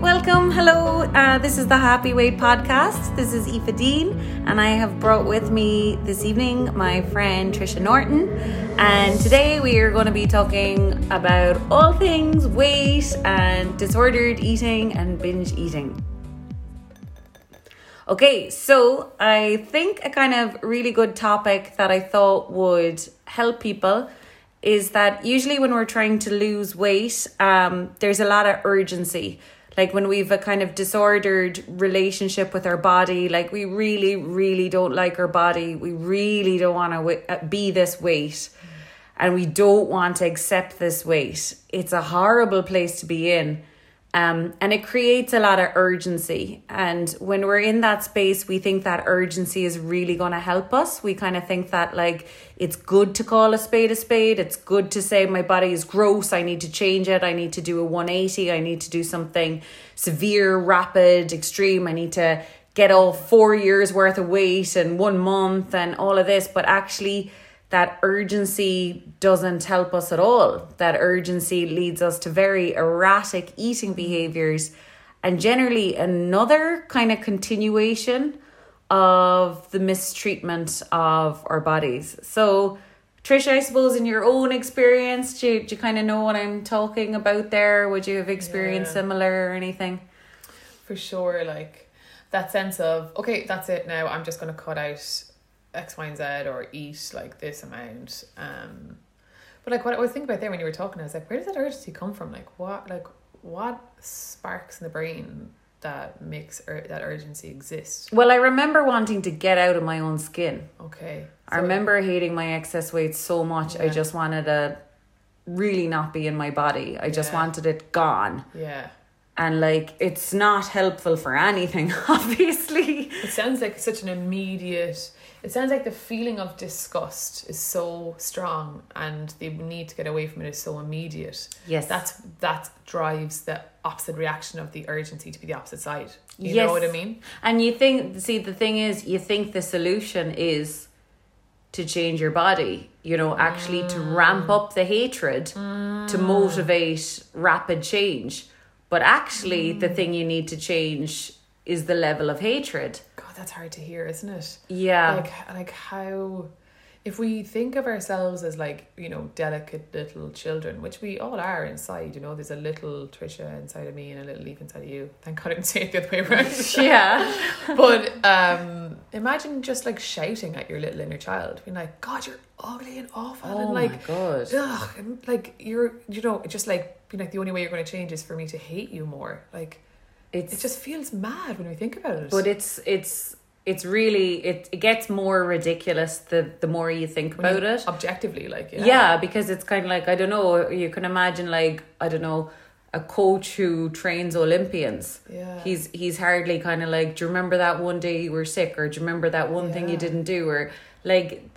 welcome. Hello. Uh, this is the Happy Weight podcast. This is Aoife Dean, and I have brought with me this evening my friend Trisha Norton. And today we are going to be talking about all things weight and disordered eating and binge eating. Okay, so I think a kind of really good topic that I thought would help people is that usually when we're trying to lose weight, um, there's a lot of urgency. Like when we've a kind of disordered relationship with our body, like we really, really don't like our body. We really don't want to uh, be this weight and we don't want to accept this weight. It's a horrible place to be in. Um, and it creates a lot of urgency. And when we're in that space, we think that urgency is really going to help us. We kind of think that, like, it's good to call a spade a spade. It's good to say, my body is gross. I need to change it. I need to do a 180. I need to do something severe, rapid, extreme. I need to get all four years worth of weight in one month and all of this. But actually, that urgency doesn't help us at all. That urgency leads us to very erratic eating behaviors and generally another kind of continuation of the mistreatment of our bodies. So, Trisha, I suppose in your own experience, do you, do you kind of know what I'm talking about there? Would you have experienced yeah. similar or anything? For sure, like that sense of, okay, that's it now, I'm just going to cut out X, Y, and Z or eat like this amount. Um, but like what I was thinking about there when you were talking, I was like, where does that urgency come from? Like what, like what sparks in the brain that makes ur- that urgency exist? Well, I remember wanting to get out of my own skin. Okay. So, I remember hating my excess weight so much. Yeah. I just wanted to really not be in my body. I just yeah. wanted it gone. Yeah and like it's not helpful for anything obviously it sounds like such an immediate it sounds like the feeling of disgust is so strong and the need to get away from it is so immediate yes that's that drives the opposite reaction of the urgency to be the opposite side you yes. know what i mean and you think see the thing is you think the solution is to change your body you know actually mm. to ramp up the hatred mm. to motivate rapid change but actually, mm. the thing you need to change is the level of hatred. That's hard to hear, isn't it? Yeah. Like, like how, if we think of ourselves as like, you know, delicate little children, which we all are inside, you know, there's a little Trisha inside of me and a little Aoife inside of you. Thank God I didn't say it the other way around. yeah. but um, imagine just like shouting at your little inner child, being like, God, you're ugly and awful. Oh and like, my God. Ugh, and like, you're, you know, just like, being like the only way you're going to change is for me to hate you more. Like it's it just feels mad when we think about it. But it's it's it's really it, it gets more ridiculous the the more you think when about you, it objectively like yeah. yeah because it's kind of like i don't know you can imagine like i don't know a coach who trains olympians yeah he's he's hardly kind of like do you remember that one day you were sick or do you remember that one yeah. thing you didn't do or like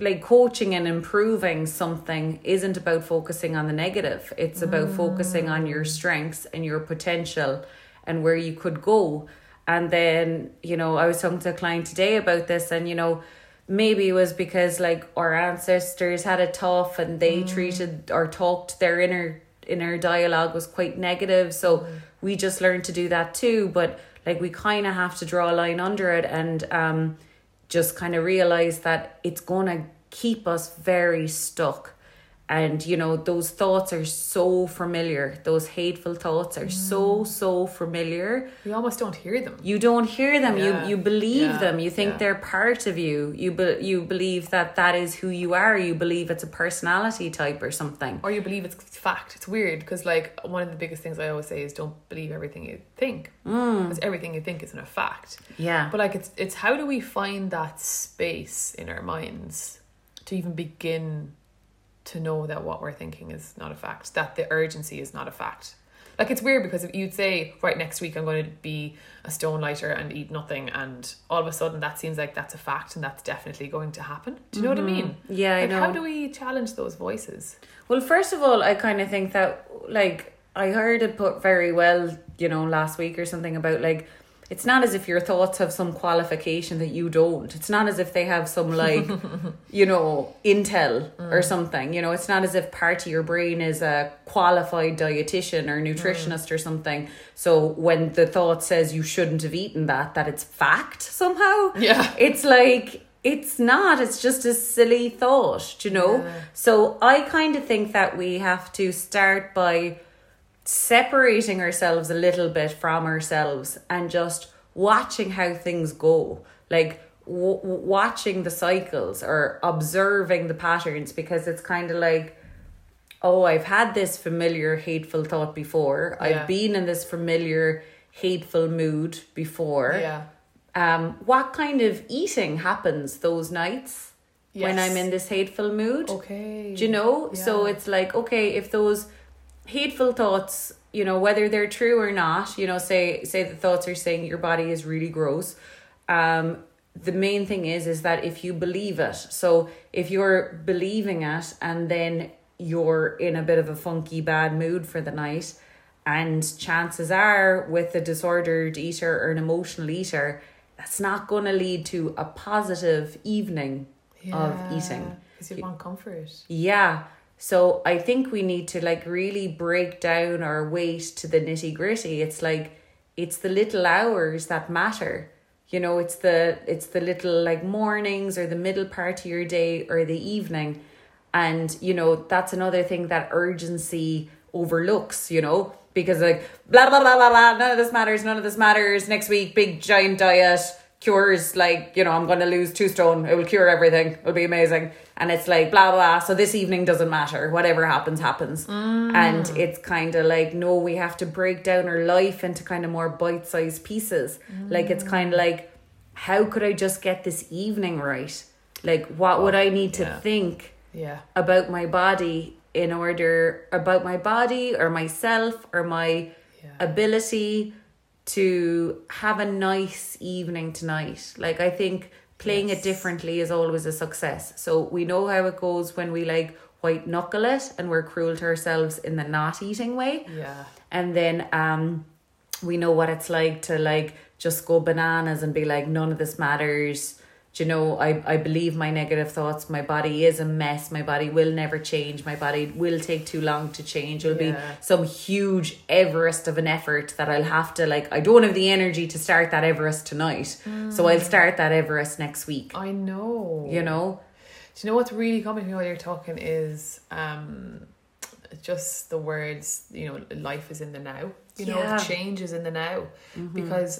like coaching and improving something isn't about focusing on the negative it's about mm. focusing on your strengths and your potential and where you could go and then you know i was talking to a client today about this and you know maybe it was because like our ancestors had it tough and they mm. treated or talked their inner inner dialogue was quite negative so mm. we just learned to do that too but like we kind of have to draw a line under it and um just kind of realize that it's going to keep us very stuck and you know those thoughts are so familiar. Those hateful thoughts are mm. so so familiar. You almost don't hear them. You don't hear them. Yeah. you you believe yeah. them. You think yeah. they're part of you. You be, you believe that that is who you are. You believe it's a personality type or something. Or you believe it's fact. It's weird because like one of the biggest things i always say is don't believe everything you think. Because mm. everything you think isn't a fact. Yeah. But like it's it's how do we find that space in our minds to even begin to know that what we're thinking is not a fact, that the urgency is not a fact. Like it's weird because if you'd say, right, next week I'm going to be a stone lighter and eat nothing, and all of a sudden that seems like that's a fact and that's definitely going to happen. Do you know mm-hmm. what I mm-hmm. mean? Yeah, like, I know. How do we challenge those voices? Well, first of all, I kind of think that, like, I heard it put very well, you know, last week or something about like it's not as if your thoughts have some qualification that you don't. It's not as if they have some like, you know, intel or mm. something. You know, it's not as if part of your brain is a qualified dietitian or nutritionist mm. or something. So when the thought says you shouldn't have eaten that, that it's fact somehow. Yeah. It's like it's not. It's just a silly thought, you know? Yeah. So I kind of think that we have to start by separating ourselves a little bit from ourselves and just watching how things go like w- watching the cycles or observing the patterns because it's kind of like oh i've had this familiar hateful thought before Yeah. i've been in this familiar hateful mood before Yeah. um what kind of eating happens those nights when i'm in this hateful mood Okay. do you know? So it's like, okay, if those hateful thoughts, you know, whether they're true or not, you know, say say the thoughts are saying your body is really gross. Um, the main thing is is that if you believe it, so if you're believing it and then you're in a bit of a funky bad mood for the night, and chances are with a disordered eater or an emotional eater, that's not going to lead to a positive evening of eating. Because you want comfort. Yeah. So I think we need to like really break down our weight to the nitty gritty. It's like it's the little hours that matter. You know, it's the it's the little like mornings or the middle part of your day or the evening. And you know, that's another thing that urgency overlooks, you know, because like blah blah blah blah blah, none of this matters, none of this matters. Next week, big giant diet cures like, you know, I'm gonna lose two stone, it will cure everything, it'll be amazing. And it's like blah blah, blah. so this evening doesn't matter. Whatever happens, happens. Mm. And it's kinda like, no, we have to break down our life into kind of more bite sized pieces. Like it's kinda mm. like, how could I just get this evening right? Like what would I need to yeah. think? Yeah. about my body in order about my body or myself or my Yeah. ability to have a nice evening tonight like i think playing Yes. it differently is always a success so we know how it goes when we like white knuckle it and we're cruel to ourselves in the not eating way Yeah. and then um we know what it's like to like just go bananas and be like none of this matters Do you know i i believe my negative thoughts my body is a mess my body will never change my body will take too long to change it'll Yeah. be some huge everest of an effort that i'll have to like i don't have the energy to start that everest tonight so i'll start that everest next week I know. you know Do you know what's really coming to me while you're talking is um just the words, you know, life is in the now. You know, Yeah. change is in the now. Because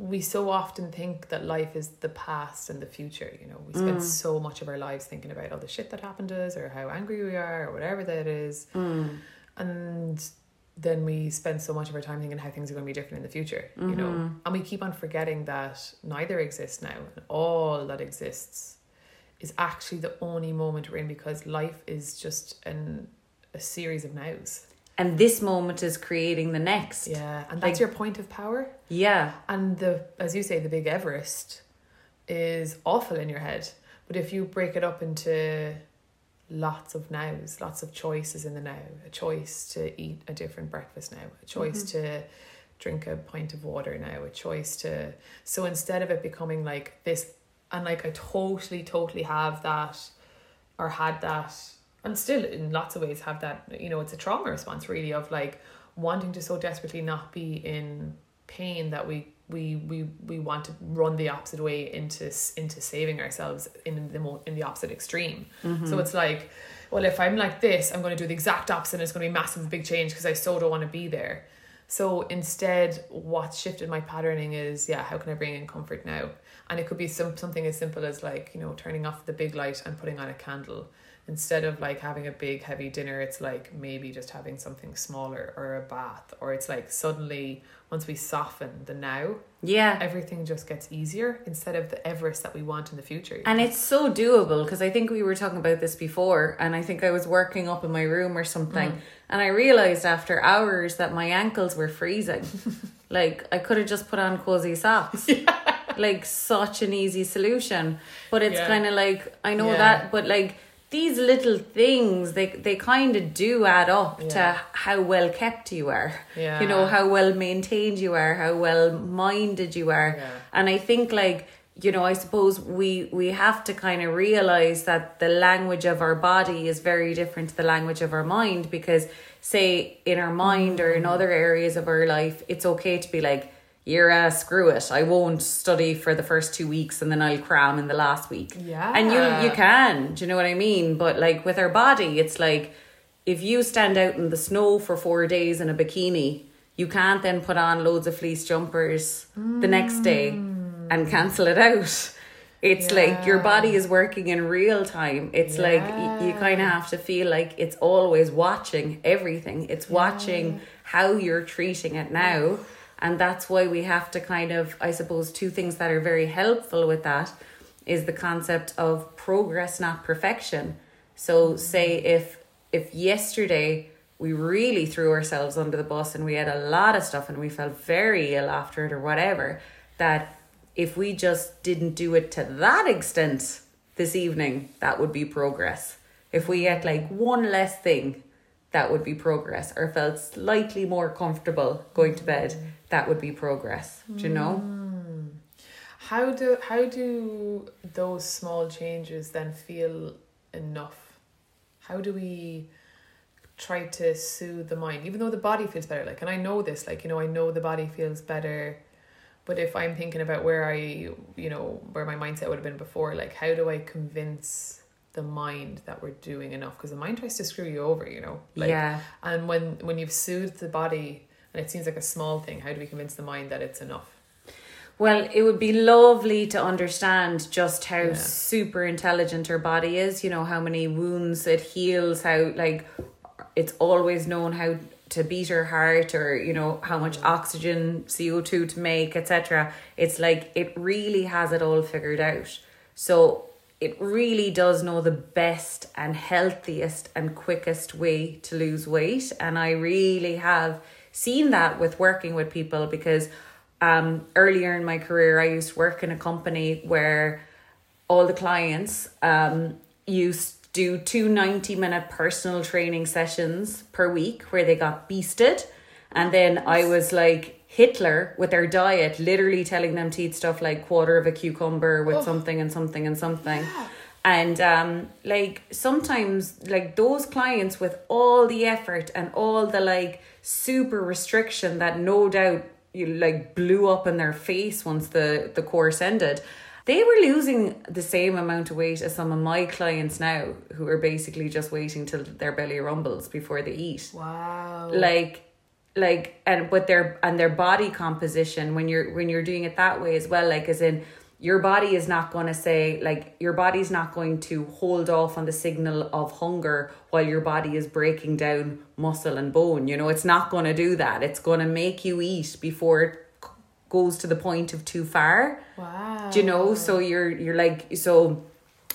we so often think that life is the past and the future. You know, we spend mm. so much of our lives thinking about all the shit that happened to us or how angry we are or whatever that is. Mm. And then we spend so much of our time thinking how things are going to be different in the future, you know. Mm-hmm. And we keep on forgetting that neither exists now. And all that exists is actually the only moment we're in because life is just an a series of nows. And this moment is creating the next Yeah. And that's Like- your point of power. yeah And the as you say, the big Everest is awful in your head. But if you break it up into lots of nows, lots of choices in the now, a choice to eat a different breakfast now, a choice mm-hmm. to drink a pint of water now, a choice to so instead of it becoming like this and like I totally, totally have that or had that and still in lots of ways have that, you know, it's a trauma response really of like wanting to so desperately not be in pain that we we we we want to run the opposite way into into saving ourselves in the mo- in the opposite extreme. Mm-hmm. So it's like, well, if I'm like this, I'm going to do the exact opposite. and It's going to be massive, big change because I so don't want to be there. So instead, what's shifted my patterning is, yeah, how can I bring in comfort now? And it could be some something as simple as like you know turning off the big light and putting on a candle instead of like having a big heavy dinner it's like maybe just having something smaller or a bath or it's like suddenly once we soften the now yeah everything just gets easier instead of the everest that we want in the future And it's so doable because I think we were talking about this before, and I think I was working up in my room or something, mm. and I realized after hours that my ankles were freezing. like I could have just put on cozy socks. Like such an easy solution, but it's Yeah. kind of like I know Yeah. that, but like these little things they they kind of do add up Yeah. to how well kept you are Yeah. you know how well maintained you are how well minded you are Yeah. and i think like you know i suppose we we have to kind of realize that the language of our body is very different to the language of our mind because say in our mind or in Mm. other areas of our life it's okay to be like you're uh, screw it. I won't study for the first two weeks and then i'll cram in the last week. Yeah. and you you can do you know what i mean? But like with our body it's like if you stand out in the snow for four days in a bikini you can't then put on loads of fleece jumpers the next day and cancel it out. It's like your body is working in real time. It's like y- you kind of have to feel like it's always watching everything. It's watching how you're treating it now and that's why we have to kind of i suppose two things that are very helpful with that is the concept of progress not perfection. So say if if yesterday we really threw ourselves under the bus and we had a lot of stuff and we felt very ill after it or whatever that if we just didn't do it to that extent this evening that would be progress. If we ate like one less thing that would be progress or felt slightly more comfortable going to bed that would be progress do you know hmm. How do how do those small changes then feel enough? How do we try to soothe the mind, even though the body feels better? Like, and I know this, like you know, I know the body feels better, but if I'm thinking about where I, you know, where my mindset would have been before, like how do I convince the mind that we're doing enough? Because the mind tries to screw you over, you know. Like, yeah And when when you've soothed the body, and it seems like a small thing, how do we convince the mind that it's enough? Well, it would be lovely to understand just how Yeah. super intelligent our body is, you know, how many wounds it heals, how like it's always known how to beat her heart or, you know, how much oxygen, CO2 to make, etc. It's like it really has it all figured out. So it really does know the best and healthiest and quickest way to lose weight. And I really have seen that with working with people because um, earlier in my career, I used to work in a company where all the clients um, used to do two 90 minute personal training sessions per week where they got beasted. And then I was like Hitler with their diet, literally telling them to eat stuff like quarter of a cucumber with something and something and something. And um, like sometimes, like those clients with all the effort and all the like super restriction that no doubt you like blew up in their face once the the course ended they were losing the same amount of weight as some of my clients now who are basically just waiting till their belly rumbles before they eat Wow. like like and but their and their body composition when you're when you're doing it that way as well like as in your body is not going to say like your body's not going to hold off on the signal of hunger while your body is breaking down muscle and bone you know? It's not going to do that. It's going to make you eat before it goes to the point of too far. Wow. do you know? So you're you're like so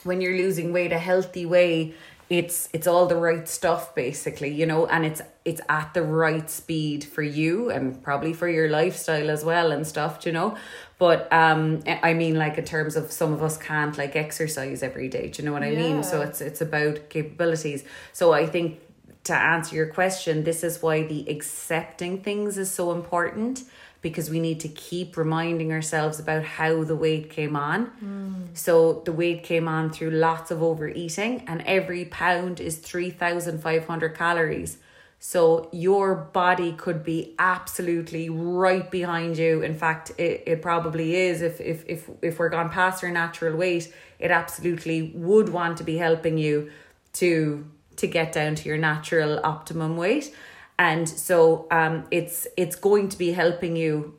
when you're losing weight a healthy way it's it's all the right stuff basically you know and it's it's at the right speed for you and probably for your lifestyle as well and stuff you know? But um i mean like in terms of some of us can't like exercise every day do you know what i mean? So it's it's about capabilities. So i think to answer your question this is why the accepting things is so important because we need to keep reminding ourselves about how the weight came on. Mm. So the weight came on through lots of overeating, and every pound is 3,500 calories. So your body could be absolutely right behind you. In fact, it, it probably is. If, if, if, if we're gone past our natural weight, it absolutely would want to be helping you to to get down to your natural optimum weight and so um it's it's going to be helping you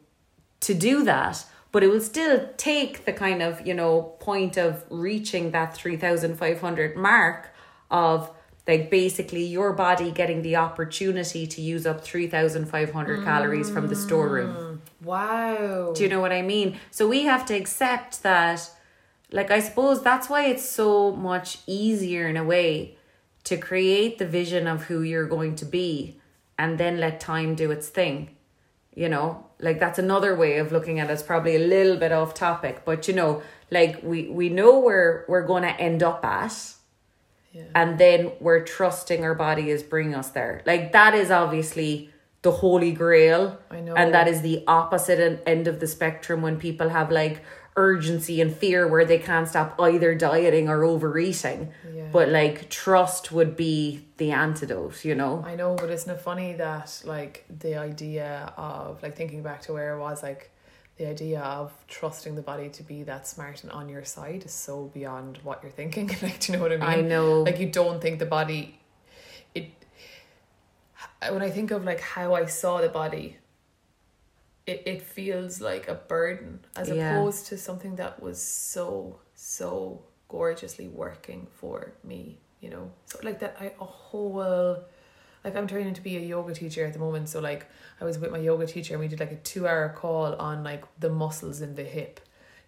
to do that but it will still take the kind of you know point of reaching that 3500 mark of like basically your body getting the opportunity to use up 3500 calories from the storeroom Wow. do you know what I mean? So we have to accept that, like, I suppose that's why it's so much easier in a way to create the vision of who you're going to be and then let time do its thing. You know, like that's another way of looking at it. It's probably a little bit off topic, but you know, like we we know where we're going to end up at Yeah. and then we're trusting our body is bringing us there. Like that is obviously the holy grail. I know. And that is the opposite end of the spectrum when people have like urgency and fear where they can't stop either dieting or overeating. Yeah. But like trust would be the antidote, you know? I know, but isn't it funny that like the idea of like thinking back to where I was like the idea of trusting the body to be that smart and on your side is so beyond what you're thinking. like, do you know what I mean? I know. Like you don't think the body it when I think of like how I saw the body it, it feels like a burden as Yeah. opposed to something that was so so gorgeously working for me you know? So like that I a whole like I'm training to be a yoga teacher at the moment. So like I was with my yoga teacher and we did like a two hour call on like the muscles in the hip.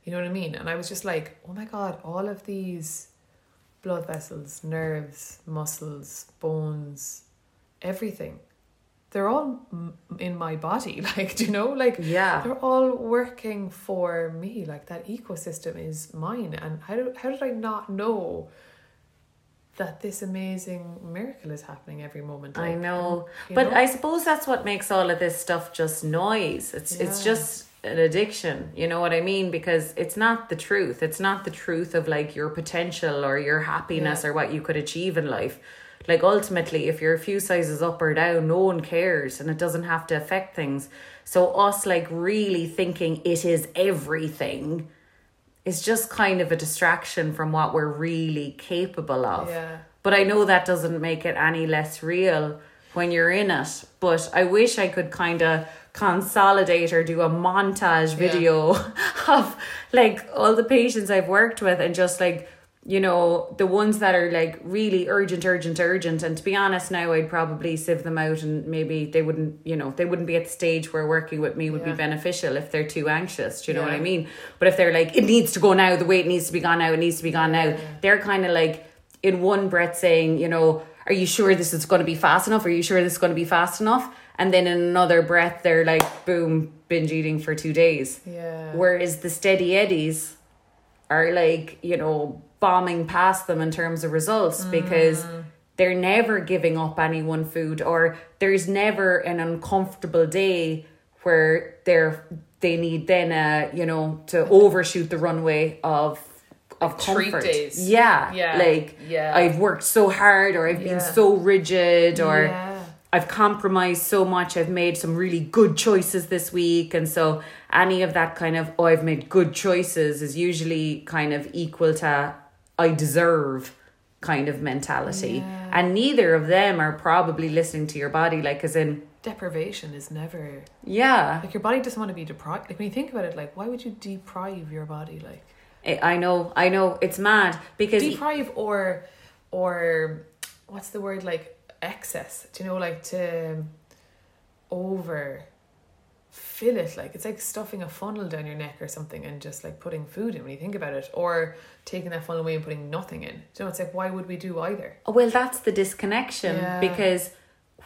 You know what I mean? And I was just like oh my god all of these blood vessels nerves muscles bones everything they're all in my body like do you know like Yeah. they're all working for me like that ecosystem is mine and how, do, how did i not know that this amazing miracle is happening every moment I know. But know? I suppose that's what makes all of this stuff just noise. It's it's just an addiction. You know what I mean? Because it's not the truth. It's not the truth of like your potential or your happiness Yeah. or what you could achieve in life. Like ultimately if you're a few sizes up or down, no one cares and it doesn't have to affect things. So us like really thinking it is everything is just kind of a distraction from what we're really capable of. yeah But I know that doesn't make it any less real when you're in it. But I wish I could kind of consolidate or do a montage video of like all the patients I've worked with and just like, you know, the ones that are like really urgent, urgent, urgent. And to be honest, now I'd probably sieve them out and maybe they wouldn't, you know, they wouldn't be at the stage where working with me would be beneficial if they're too anxious. Do you know what I mean? But if they're like, it needs to go now, the weight needs to be gone now, it needs to be gone now, they're kind of like in one breath saying, you know, are you sure this is going to be fast enough? Are you sure this is going to be fast enough? And then in another breath, they're like, boom, binge eating for two days. yeah Whereas the steady eddies are like, you know, bombing past them in terms of results because they're never giving up any one food or there's never an uncomfortable day where they're they need then uh you know to overshoot the runway of of comfort. days. Yeah. Yeah. Like Yeah. I've worked so hard or I've Yeah. been so rigid or yeah I've compromised so much. I've made some really good choices this week. And so any of that kind of, oh, I've made good choices is usually kind of equal to I deserve kind of mentality. Yeah. And neither of them are probably listening to your body, like, as in, deprivation is never yeah, like your body doesn't want to be deprived like when you think about it like why would you deprive your body like I I know, I know, it's mad because deprive or or what's the word like excess do you know like to over fill it like it's like stuffing a funnel down your neck or something and just like putting food in when you think about it or taking that funnel away and putting nothing in know it's like why would we do either oh, Well, that's the disconnection Yeah. because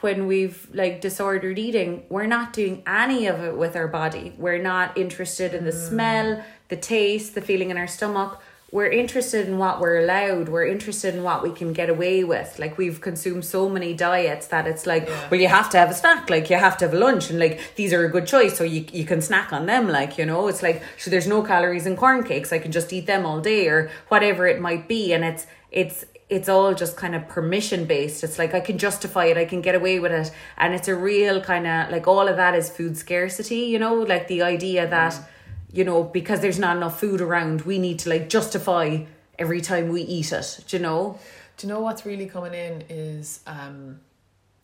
when we've like disordered eating, we're not doing any of it with our body. We're not interested in the hmm. smell, the taste, the feeling in our stomach. We're interested in what we're allowed. We're interested in what we can get away with. Like we've consumed so many diets that it's like, Yeah. well, you have to have a snack, like you have to have a lunch, and like these are a good choice, so you you can snack on them. Like you know, it's like so there's no calories in corn cakes. I can just eat them all day or whatever it might be, and it's it's it's all just kind of permission based. It's like I can justify it, I can get away with it. And it's a real kind of like all of that is food scarcity, you know, like the idea that, mm. You know, because there's not enough food around, we need to like justify every time we eat it, do you know? Do you know what's really coming in is um,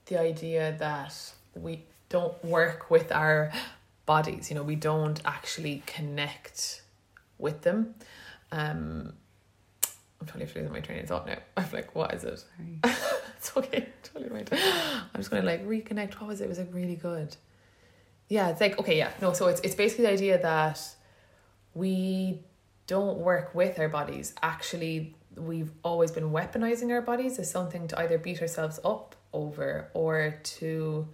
the idea that we don't work with our bodies. You know, we don't actually connect with them. Um, I'm totally losing my train of thought now. I'm like, what is it? it's okay. Totally right. I'm just gonna like reconnect. What was it? It was like really good. Yeah, it's like okay, yeah. No, so it's it's basically the idea that we don't work with our bodies. Actually, we've always been weaponizing our bodies as something to either beat ourselves up over or to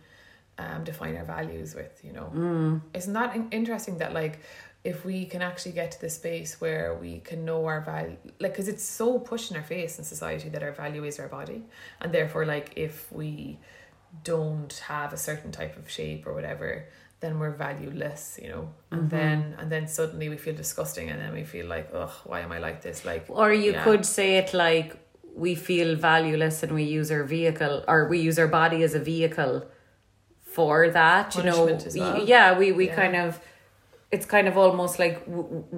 um, define our values with, you know. Mm. Isn't that interesting that, like, if we can actually get to the space where we can know our value like because it's so pushed in our face in society that our value is our body and therefore like if we don't have a certain type of shape or whatever then we're valueless you know and Mm-hmm. then and then suddenly we feel disgusting and then we feel like oh, why am i like this like Or you yeah. could say it like we feel valueless and we use our vehicle or we use our body as a vehicle for that. You know, well. yeah, we we Yeah. kind of it's kind of almost like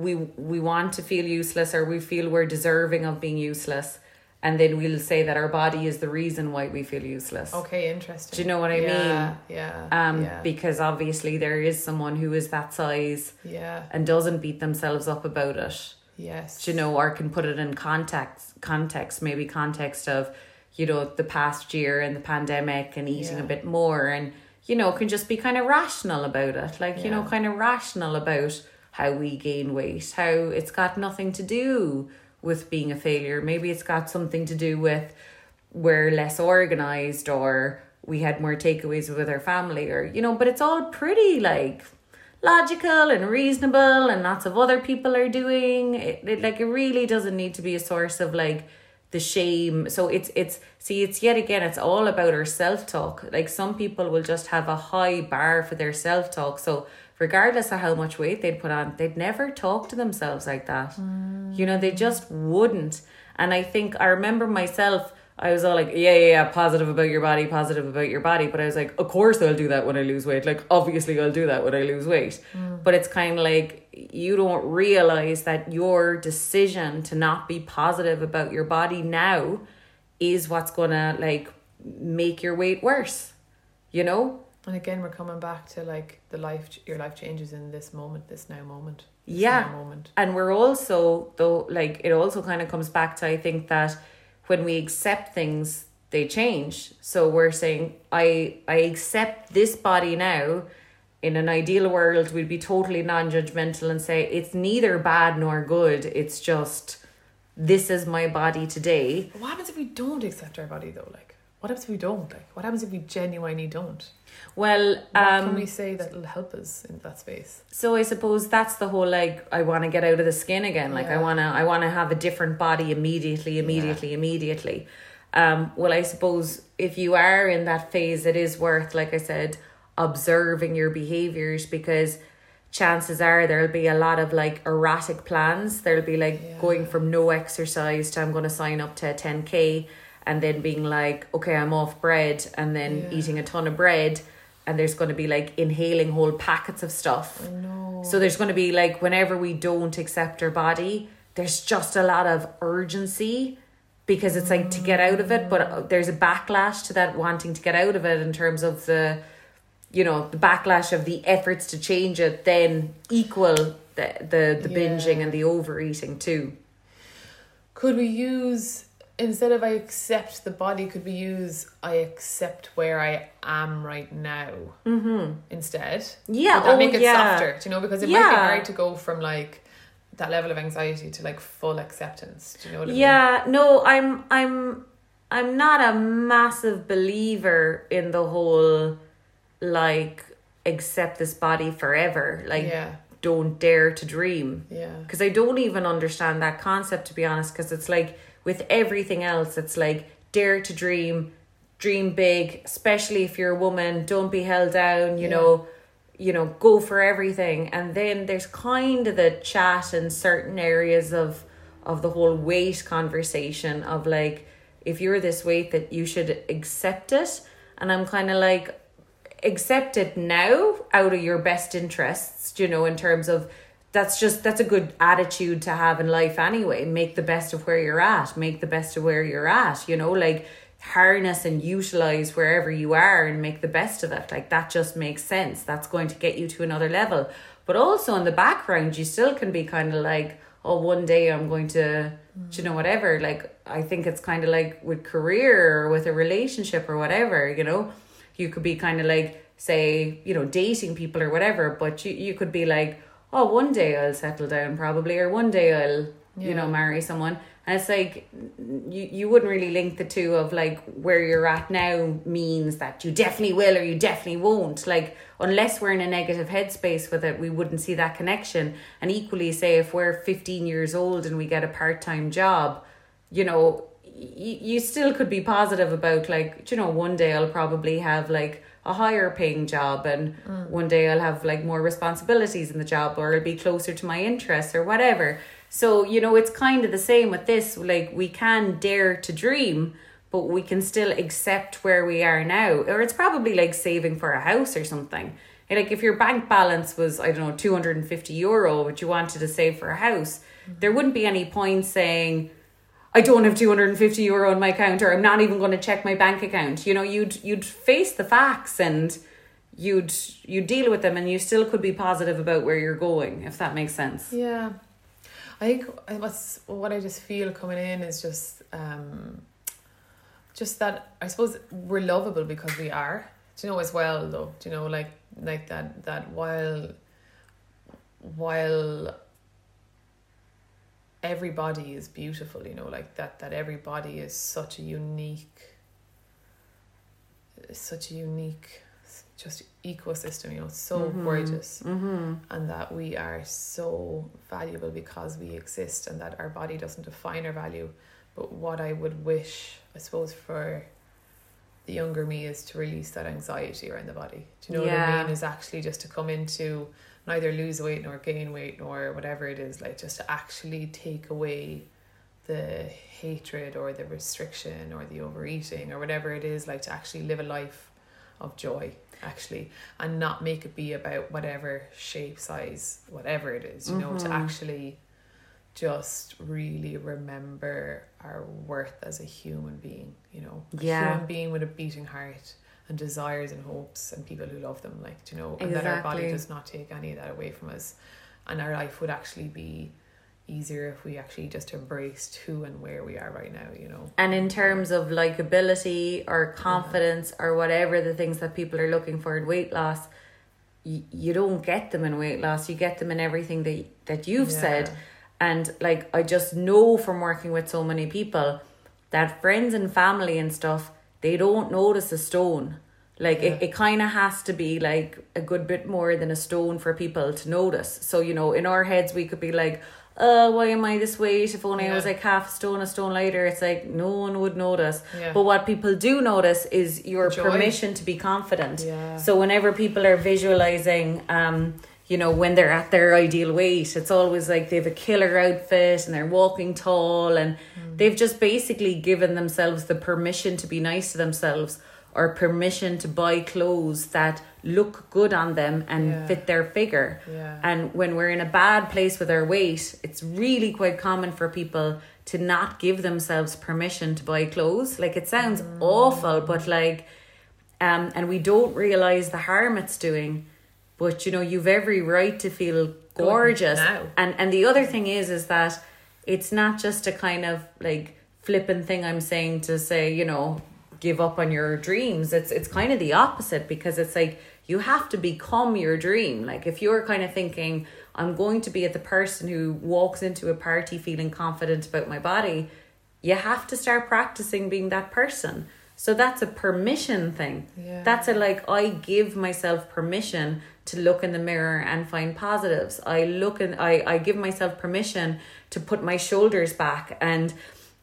we we want to feel useless or we feel we're deserving of being useless, and then we'll say that our body is the reason why we feel useless. okay interesting. Do you know what I yeah, mean? yeah Um, yeah, because obviously there is someone who is that size yeah. and doesn't beat themselves up about it. Yes. Do you know, or can put it in context, context, maybe context of, you know, the past year and the pandemic and eating a bit more and, you know, can just be kind of rational about it. Like, you know, kind of rational about how we gain weight, how it's got nothing to do with being a failure. Maybe it's got something to do with we're less organized or we had more takeaways with our family or, you know, but it's all pretty like logical and reasonable and lots of other people are doing. It, it like it really doesn't need to be a source of like the shame. So it's it's see it's yet again it's all about our self-talk. Like some people will just have a high bar for their self-talk. So regardless of how much weight they'd put on they'd never talk to themselves like that you know they just wouldn't and i think i remember myself I was all like, yeah, yeah, yeah, positive about your body, positive about your body. But I was like, of course I'll do that when I lose weight. Like, obviously I'll do that when I lose weight. Mm. But it's kind of like you don't realize that your decision to not be positive about your body now is what's gonna like make your weight worse. You know? And again we're coming back to like the life your life changes in this moment this now moment this Yeah. now moment And we're also though like it also kind of comes back to I think that when we accept things they change. So we're saying I I accept this body now. In an ideal world we'd be totally non-judgmental and say it's neither bad nor good. It's just this is my body today. What happens if we don't accept our body though? Like, what happens if we don't? Like, what happens if we genuinely don't? Well, What um can we say that will help us in that space? So I suppose that's the whole like I want to get out of the skin again. Like I want to I want to have a different body immediately, immediately, immediately. Um well I suppose if you are in that phase it is worth like I said observing your behaviors because chances are there'll be a lot of like erratic plans. There'll be like Yeah. going from no exercise to I'm going to sign up to a 10k and then being like okay, I'm off bread and then Yeah. eating a ton of bread and there's going to be like inhaling whole packets of stuff. I know. So there's going to be like whenever we don't accept our body, there's just a lot of urgency because it's like to get out of it, but uh, there's a backlash to that wanting to get out of it in terms of the you know, the backlash of the efforts to change it then equal the the, the Yeah. binging and the overeating too. Could we use instead of I accept the body? Could we use I accept where I am right now Mm-hmm. instead? Yeah, Would that oh, make it yeah. softer? Do you know? Because it might be hard to go from like that level of anxiety to like full acceptance. Do you know what I mean? Yeah, no, I'm I'm I'm not a massive believer in the whole like accept this body forever. Like yeah, don't dare to dream. yeah, Because I don't even understand that concept to be honest. Because it's like with everything else, it's like dare to dream, dream big, especially if you're a woman. Don't be held down. You Yeah. know, you know, go for everything. And then there's kind of the chat in certain areas of of the whole weight conversation of like if you're this weight that you should accept it. And I'm kind of like accept it now out of your best interests, you know, in terms of that's just that's a good attitude to have in life anyway. Make the best of where you're at, make the best of where you're at, you know, like harness and utilize wherever you are and make the best of it. Like that just makes sense. That's going to get you to another level. But also in the background, you still can be kind of like, oh, one day I'm going to, you know, whatever. Like, I think it's kind of like with career or with a relationship or whatever, you know, you could be kind of like, say, you know, dating people or whatever, but you, you could be like, oh, one day I'll settle down probably, or one day I'll, you know, marry someone. And it's like you you wouldn't really link the two of like where you're at now means that you definitely will or you definitely won't. Like unless we're in a negative headspace with it, we wouldn't see that connection. And equally, say if we're fifteen years old and we get a part time job, you know, you, you still could be positive about like you know one day I'll probably have like a higher paying job and mm. one day I'll have like more responsibilities in the job or it'll be closer to my interests or whatever. So, you know, it's kind of the same with this. Like, we can dare to dream, but we can still accept where we are now. Or it's probably like saving for a house or something. Like, if your bank balance was, I don't know, 250 euro, but you wanted to save for a house, there wouldn't be any point saying, I don't have 250 euro in my account or I'm not even going to check my bank account. You know, you'd you'd face the facts and you'd you deal with them and you still could be positive about where you're going if that makes sense. Yeah. I think what's what I just feel coming in is just um just that I suppose we're lovable because we are. Do you know as well though? Do you know like like that that while while everybody is beautiful, you know, like that that everybody is such a unique such a unique just ecosystem, you know, so mm-hmm. gorgeous. Mm-hmm. And that we are so valuable because we exist and that our body doesn't define our value. But what I would wish, I suppose, for the younger me is to release that anxiety around the body. Do you know yeah. what I mean? Is actually just to come into neither lose weight nor gain weight nor whatever it is, like just to actually take away the hatred or the restriction or the overeating or whatever it is, like to actually live a life of joy actually and not make it be about whatever shape size whatever it is you mm-hmm. know to mm-hmm. actually just really remember our worth as a human being you know a yeah. human being with a beating heart and desires and hopes and people who love them like you know exactly. and that our body does not take any of that away from us and our life would actually be easier if we actually just embraced who and where we are right now, you know. And in terms of likability or confidence yeah. or whatever the things that people are looking for in weight loss, you, you don't get them in weight loss. You get them in everything that that you've yeah. said. And like I just know from working with so many people that friends and family and stuff, they don't notice a stone. Like yeah. it, it kind of has to be like a good bit more than a stone for people to notice. So, you know, in our heads, we could be like, uh, why am I this weight? If only yeah. I was like half a stone, a stone lighter, it's like no one would notice. Yeah. But what people do notice is your Joy. permission to be confident. Yeah. So whenever people are visualizing, um, you know, when they're at their ideal weight, it's always like they have a killer outfit and they're walking tall and mm. they've just basically given themselves the permission to be nice to themselves or permission to buy clothes that look good on them and yeah. fit their figure. Yeah. And when we're in a bad place with our weight, it's really quite common for people to not give themselves permission to buy clothes. Like it sounds mm. awful, but like um and we don't realize the harm it's doing. But you know, you've every right to feel gorgeous. And and the other thing is is that it's not just a kind of like flippant thing I'm saying to say, you know, give up on your dreams. It's it's kind of the opposite because it's like you have to become your dream. Like if you're kind of thinking, I'm going to be at the person who walks into a party feeling confident about my body, you have to start practicing being that person. So that's a permission thing. Yeah. That's a like I give myself permission to look in the mirror and find positives. I look and I, I give myself permission to put my shoulders back and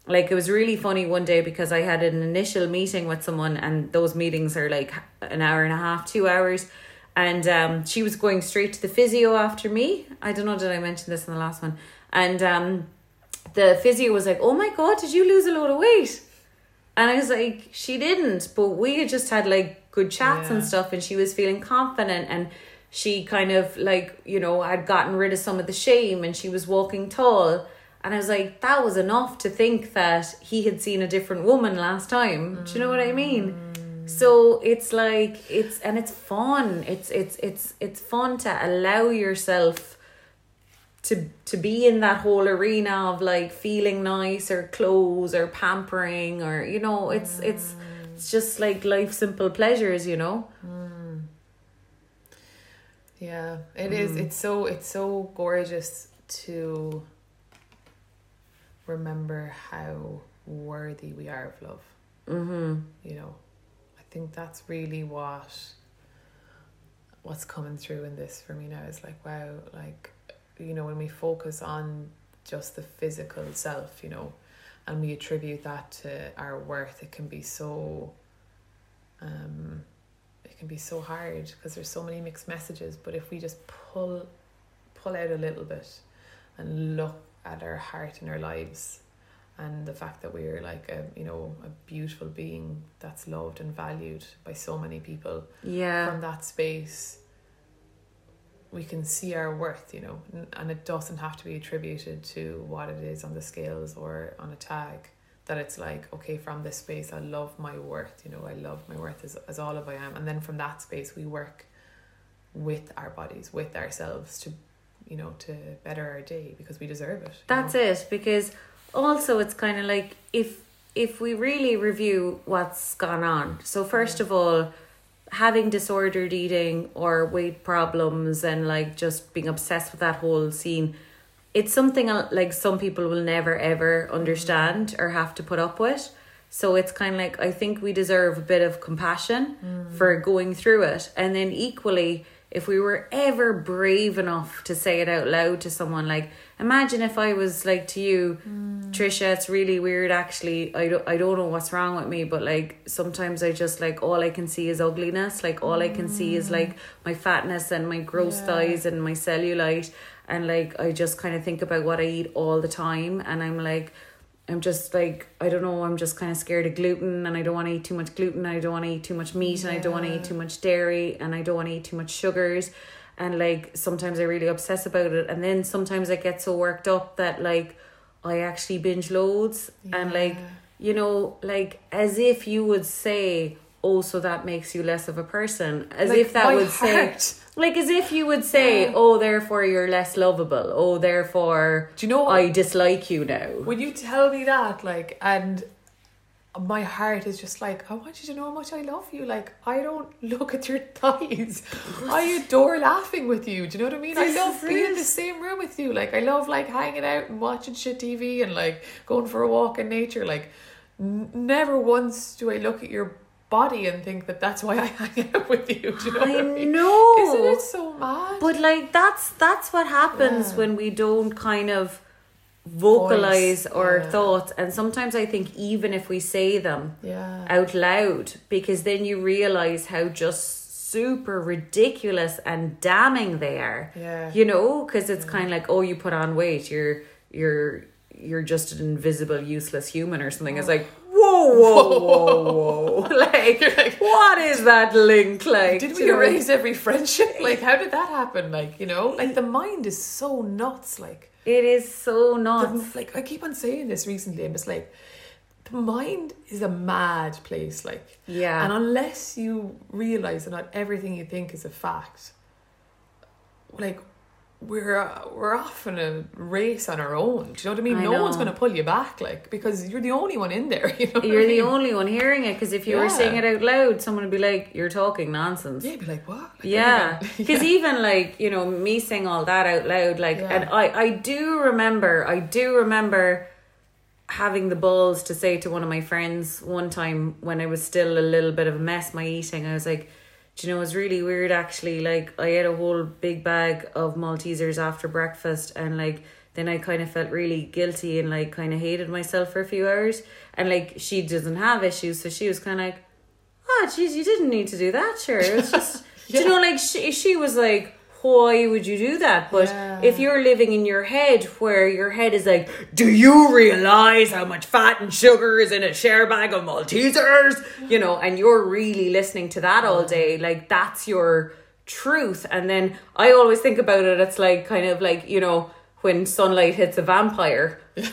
like it was really funny one day because I had an initial meeting with someone and those meetings are like an hour and a half, two hours. And um, she was going straight to the physio after me. I don't know, did I mention this in the last one? And um, the physio was like, Oh my God, did you lose a load of weight? And I was like, She didn't, but we had just had like good chats yeah. and stuff, and she was feeling confident and she kind of like, you know, had gotten rid of some of the shame and she was walking tall and I was like, that was enough to think that he had seen a different woman last time. Do you know what I mean? So it's like it's and it's fun. It's it's it's it's fun to allow yourself to to be in that whole arena of like feeling nice or clothes or pampering or you know it's mm. it's it's just like life simple pleasures you know mm. Yeah it mm. is. it's so it's so gorgeous to remember how worthy we are of love. Mm-hmm. You know, I think that's really what what's coming through in this for me now is like wow, like you know when we focus on just the physical self, you know, and we attribute that to our worth, it can be so um can be so hard because there's so many mixed messages but if we just pull pull out a little bit and look at our heart and our lives and the fact that we're like a you know a beautiful being that's loved and valued by so many people Yeah. from that space we can see our worth you know and it doesn't have to be attributed to what it is on the scales or on a tag that it's like okay from this space i love my worth you know i love my worth as, as all of i am and then from that space we work with our bodies with ourselves to you know to better our day because we deserve it That's know? it because also it's kind of like if if we really review what's gone on. So first of all, having disordered eating or weight problems and like just being obsessed with that whole scene, it's something uh, like some people will never ever understand or have to put up with. So it's kind of like I think we deserve a bit of compassion mm. for going through it. And then equally, if we were ever brave enough to say it out loud to someone, like imagine if I was like to you, mm. Trisha, it's really weird actually. I don't I don't know what's wrong with me, but like sometimes I just like all I can see is ugliness. Like all I can see is mm. like my fatness and my gross Yeah. thighs and my cellulite and like I just kind of think about what I eat all the time and I'm like I'm just like I don't know I'm just kind of scared of gluten and I don't want to eat too much gluten I don't want to eat too much meat and I don't want to eat too much dairy and I don't want to eat too much sugars and like sometimes I really obsess about it and then sometimes I get so worked up that like I actually binge loads and like you know like as if you would say oh so that makes you less of a person as Like, if that would say. Like as if you would say. "Oh, therefore you're less lovable. Oh, therefore Do you know? I dislike you now." when you tell me that, like, and my heart is just like, I want you to know how much I love you. Like, I don't look at your thighs. I adore laughing with you. Do you know what I mean? I love being in the same room with you. Like, I love like hanging out and watching shit TV and like going for a walk in nature. Like, n- never once do I look at your body and think that that's why I hang out with you. Do you know I what I mean? know. Isn't it so mad? But like that's that's what happens Yeah. when we don't kind of vocalize Voice, our yeah. thoughts and sometimes I think even if we say them yeah. out loud because then you realize how just super ridiculous and damning they are. Yeah. You know, because it's kind of like, oh, you put on weight, you're you're you're just an invisible, useless human or something. It's oh. like, whoa, whoa, whoa, whoa. like, what is that link like? Did we know? erase every friendship? Like, how did that happen? Like, you know, like the mind is so nuts. Like, It is so the- nuts. like I keep on saying this recently. I'm just like, the mind is a mad place. Like, Yeah. and unless you realize that not everything you think is a fact, like. We're uh, we're off in a race on our own. Do you know what I mean? I no one's going to pull you back, like because you're the only one in there. You know you're the mean? only one hearing it because if you were saying it out loud, someone would be like, "You're talking nonsense." Yeah, be like, what? Like, Yeah, yeah. because even like you know me saying all that out loud, like, Yeah. and I I do remember, I do remember having the balls to say to one of my friends one time when I was still a little bit of a mess my eating. I was like, do you know it's really weird actually? Like I ate a whole big bag of Maltesers after breakfast, and like then I kind of felt really guilty and like kind of hated myself for a few hours. And like she doesn't have issues, so she was kind of like oh geez you didn't need to do that sure it's just do you know like she, she was like why would you do that? But Yeah. if you're living in your head where your head is like do you realize how much fat and sugar is in a share bag of maltesers? You know and you're really listening to that all day like that's your truth. And then i always think about it it's like kind of like you know when sunlight hits a vampire.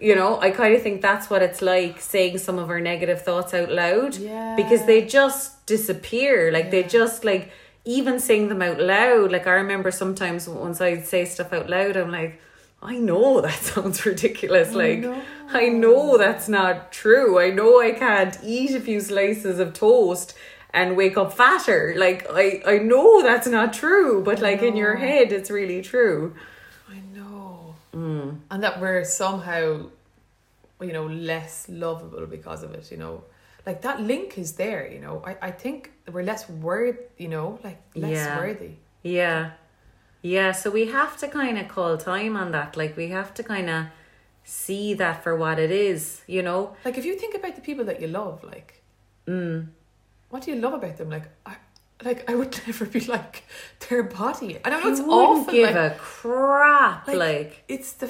You know i kind of think that's what it's like saying some of our negative thoughts out loud Yeah. because they just disappear. Like they just like even saying them out loud. Like i remember sometimes once I'd say stuff out loud i'm like i know that sounds ridiculous. Like know. i know. that's not true. I know i can't eat a few slices of toast and wake up fatter. Like i i know that's not true but like in your head it's really true. I know. Mm. And that we're somehow you know less lovable because of it you know like that link is there you know i, I think we're less worth you know like less Yeah. worthy Yeah. Yeah, so we have to kind of call time on that. Like, we have to kind of see that for what it is, you know? like if you think about the people that you love like Mm. what do you love about them like i like i would never be like their body i don't know it's You wouldn't awful give like, a crap. Like, Like, it's the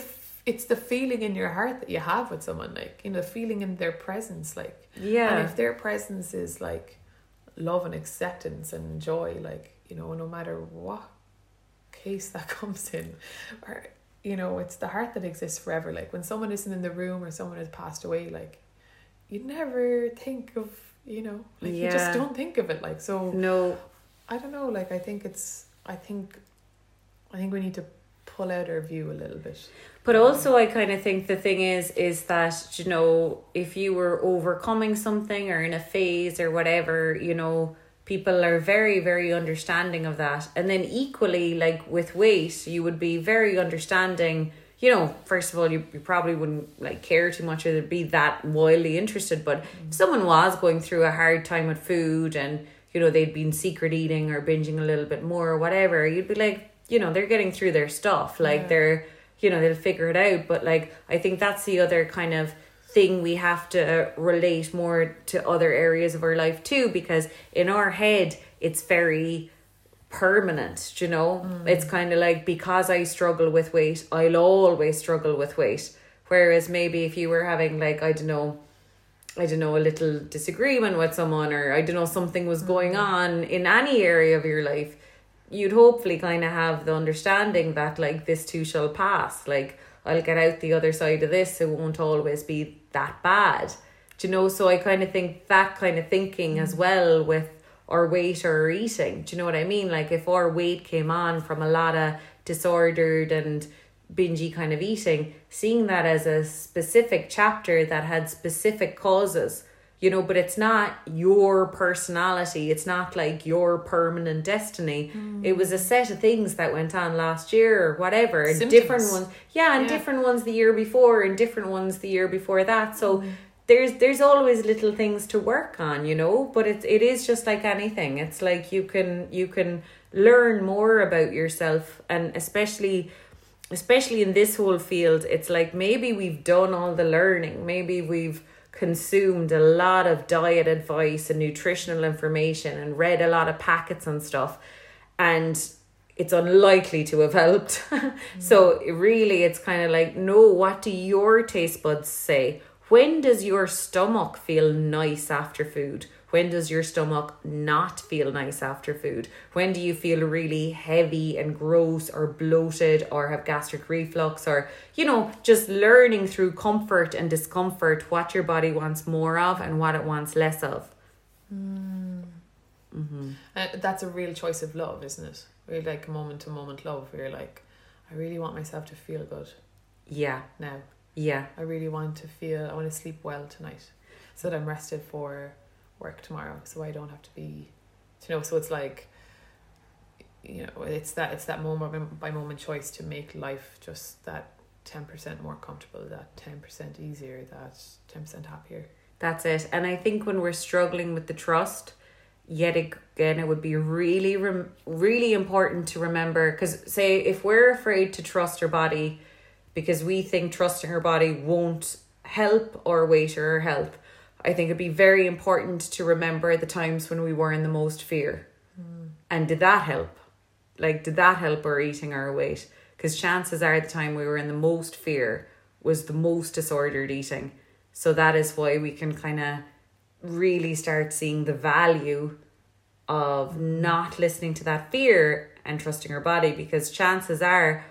it's the feeling in your heart that you have with someone like you know the feeling in their presence like yeah and yeah. if their presence is like love and acceptance and joy like you know no matter what case that comes in or you know it's the heart that exists forever. Like when someone isn't in the room or someone has passed away like you never think of you know like you just don't think of it like so No, i don't know like i think it's i think i think we need to pull out our view a little bit But also, I kind of think the thing is, is that, you know, if you were overcoming something or in a phase or whatever, you know, people are very, very understanding of that. And then equally, like with weight, you would be very understanding. You know, first of all, you, you probably wouldn't like care too much or be that wildly interested. But if someone was going through a hard time with food and, you know, they'd been secret eating or binging a little bit more or whatever, you'd be like, you know, they're getting through their stuff. Like Yeah. they're you know they'll figure it out. But like i think that's the other kind of thing we have to uh, relate more to other areas of our life too because in our head it's very permanent you know? Mm. It's kind of like because i struggle with weight i'll always struggle with weight. Whereas maybe if you were having like i don't know I don't know, a little disagreement with someone, or I don't know, something was going mm. on in any area of your life, you'd hopefully kind of have the understanding that, like, this too shall pass. Like, I'll get out the other side of this, it won't always be that bad. Do you know? So I kind of think that kind of thinking as mm. well with our weight or our eating. Do you know what I mean? Like, if our weight came on from a lot of disordered and bingy kind of eating, seeing that as a specific chapter that had specific causes, you know, but it's not your personality, it's not like your permanent destiny. It was a set of things that went on last year or whatever, and different ones. Yeah, and Yeah. different ones the year before and different ones the year before that. So mm-hmm. there's there's always little things to work on, you know, but it's it is just like anything. It's like you can you can learn more about yourself and especially especially in this whole field, it's like maybe we've done all the learning. Maybe we've consumed a lot of diet advice and nutritional information and read a lot of packets and stuff. And it's unlikely to have helped. Mm-hmm. so really, it's kind of like, no, what do your taste buds say? When does your stomach feel nice after food? When does your stomach not feel nice after food? When do you feel really heavy and gross or bloated or have gastric reflux or, you know, just learning through comfort and discomfort what your body wants more of and what it wants less of. Hmm. Uh, that's a real choice of love, isn't it? Really like moment to moment love where you're like, I really want myself to feel good Yeah, now. yeah, I really want to feel, I want to sleep well tonight so that I'm rested for work tomorrow so I don't have to be, you know, so it's like, you know, it's that, it's that moment by moment choice to make life just that 10% more comfortable, that 10% easier, that 10% happier. That's it. And I think when we're struggling with the trust, yet again, it would be really, really important to remember because, say, if we're afraid to trust our body because we think trusting our body won't help our weight or health, I think it'd be very important to remember the times when we were in the most fear. Hmm. And did that help? Like, did that help our eating our weight? Because chances are the time we were in the most fear was the most disordered eating. So that is why we can kind of really start seeing the value of not listening to that fear and trusting our body because chances are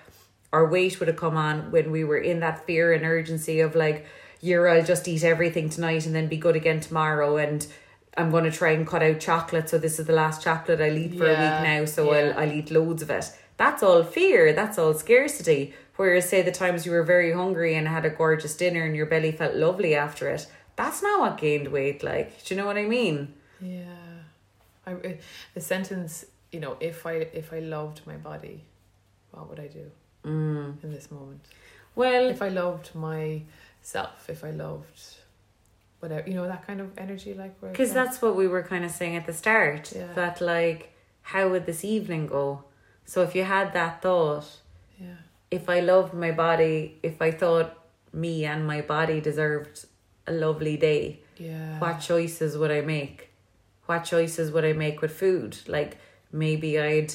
our weight would have come on when we were in that fear and urgency of like, you're I'll just eat everything tonight and then be good again tomorrow and I'm gonna try and cut out chocolate, so this is the last chocolate I'll eat for a week now, so yeah. I'll I'll eat loads of it. That's all fear, that's all scarcity. Whereas say the times you were very hungry and had a gorgeous dinner and your belly felt lovely after it, that's not what gained weight like. Do you know what I mean? Yeah, I uh, the sentence. You know, if I if I loved my body, what would I do Mm. in this moment? Well, If I loved my self, if I loved whatever, you know, that kind of energy, like Because that's what we were kind of saying at the start. Yeah. That like, how would this evening go? So if you had that thought, yeah, if I loved my body, if I thought me and my body deserved a lovely day, yeah, what choices would I make? What choices would I make with food? Like maybe I'd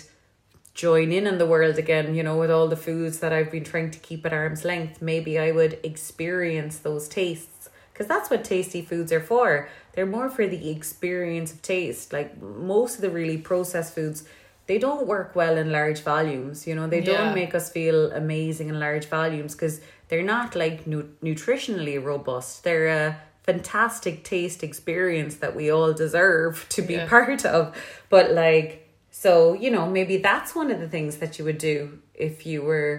join in in the world again, you know, with all the foods that I've been trying to keep at arm's length. Maybe I would experience those tastes because that's what tasty foods are for. They're more for the experience of taste. Like most of the really processed foods, they don't work well in large volumes. You know, they Yeah. don't make us feel amazing in large volumes because they're not like nu- nutritionally robust. They're a fantastic taste experience that we all deserve to be Yeah. part of. But like, so you know, maybe that's one of the things that you would do if you were.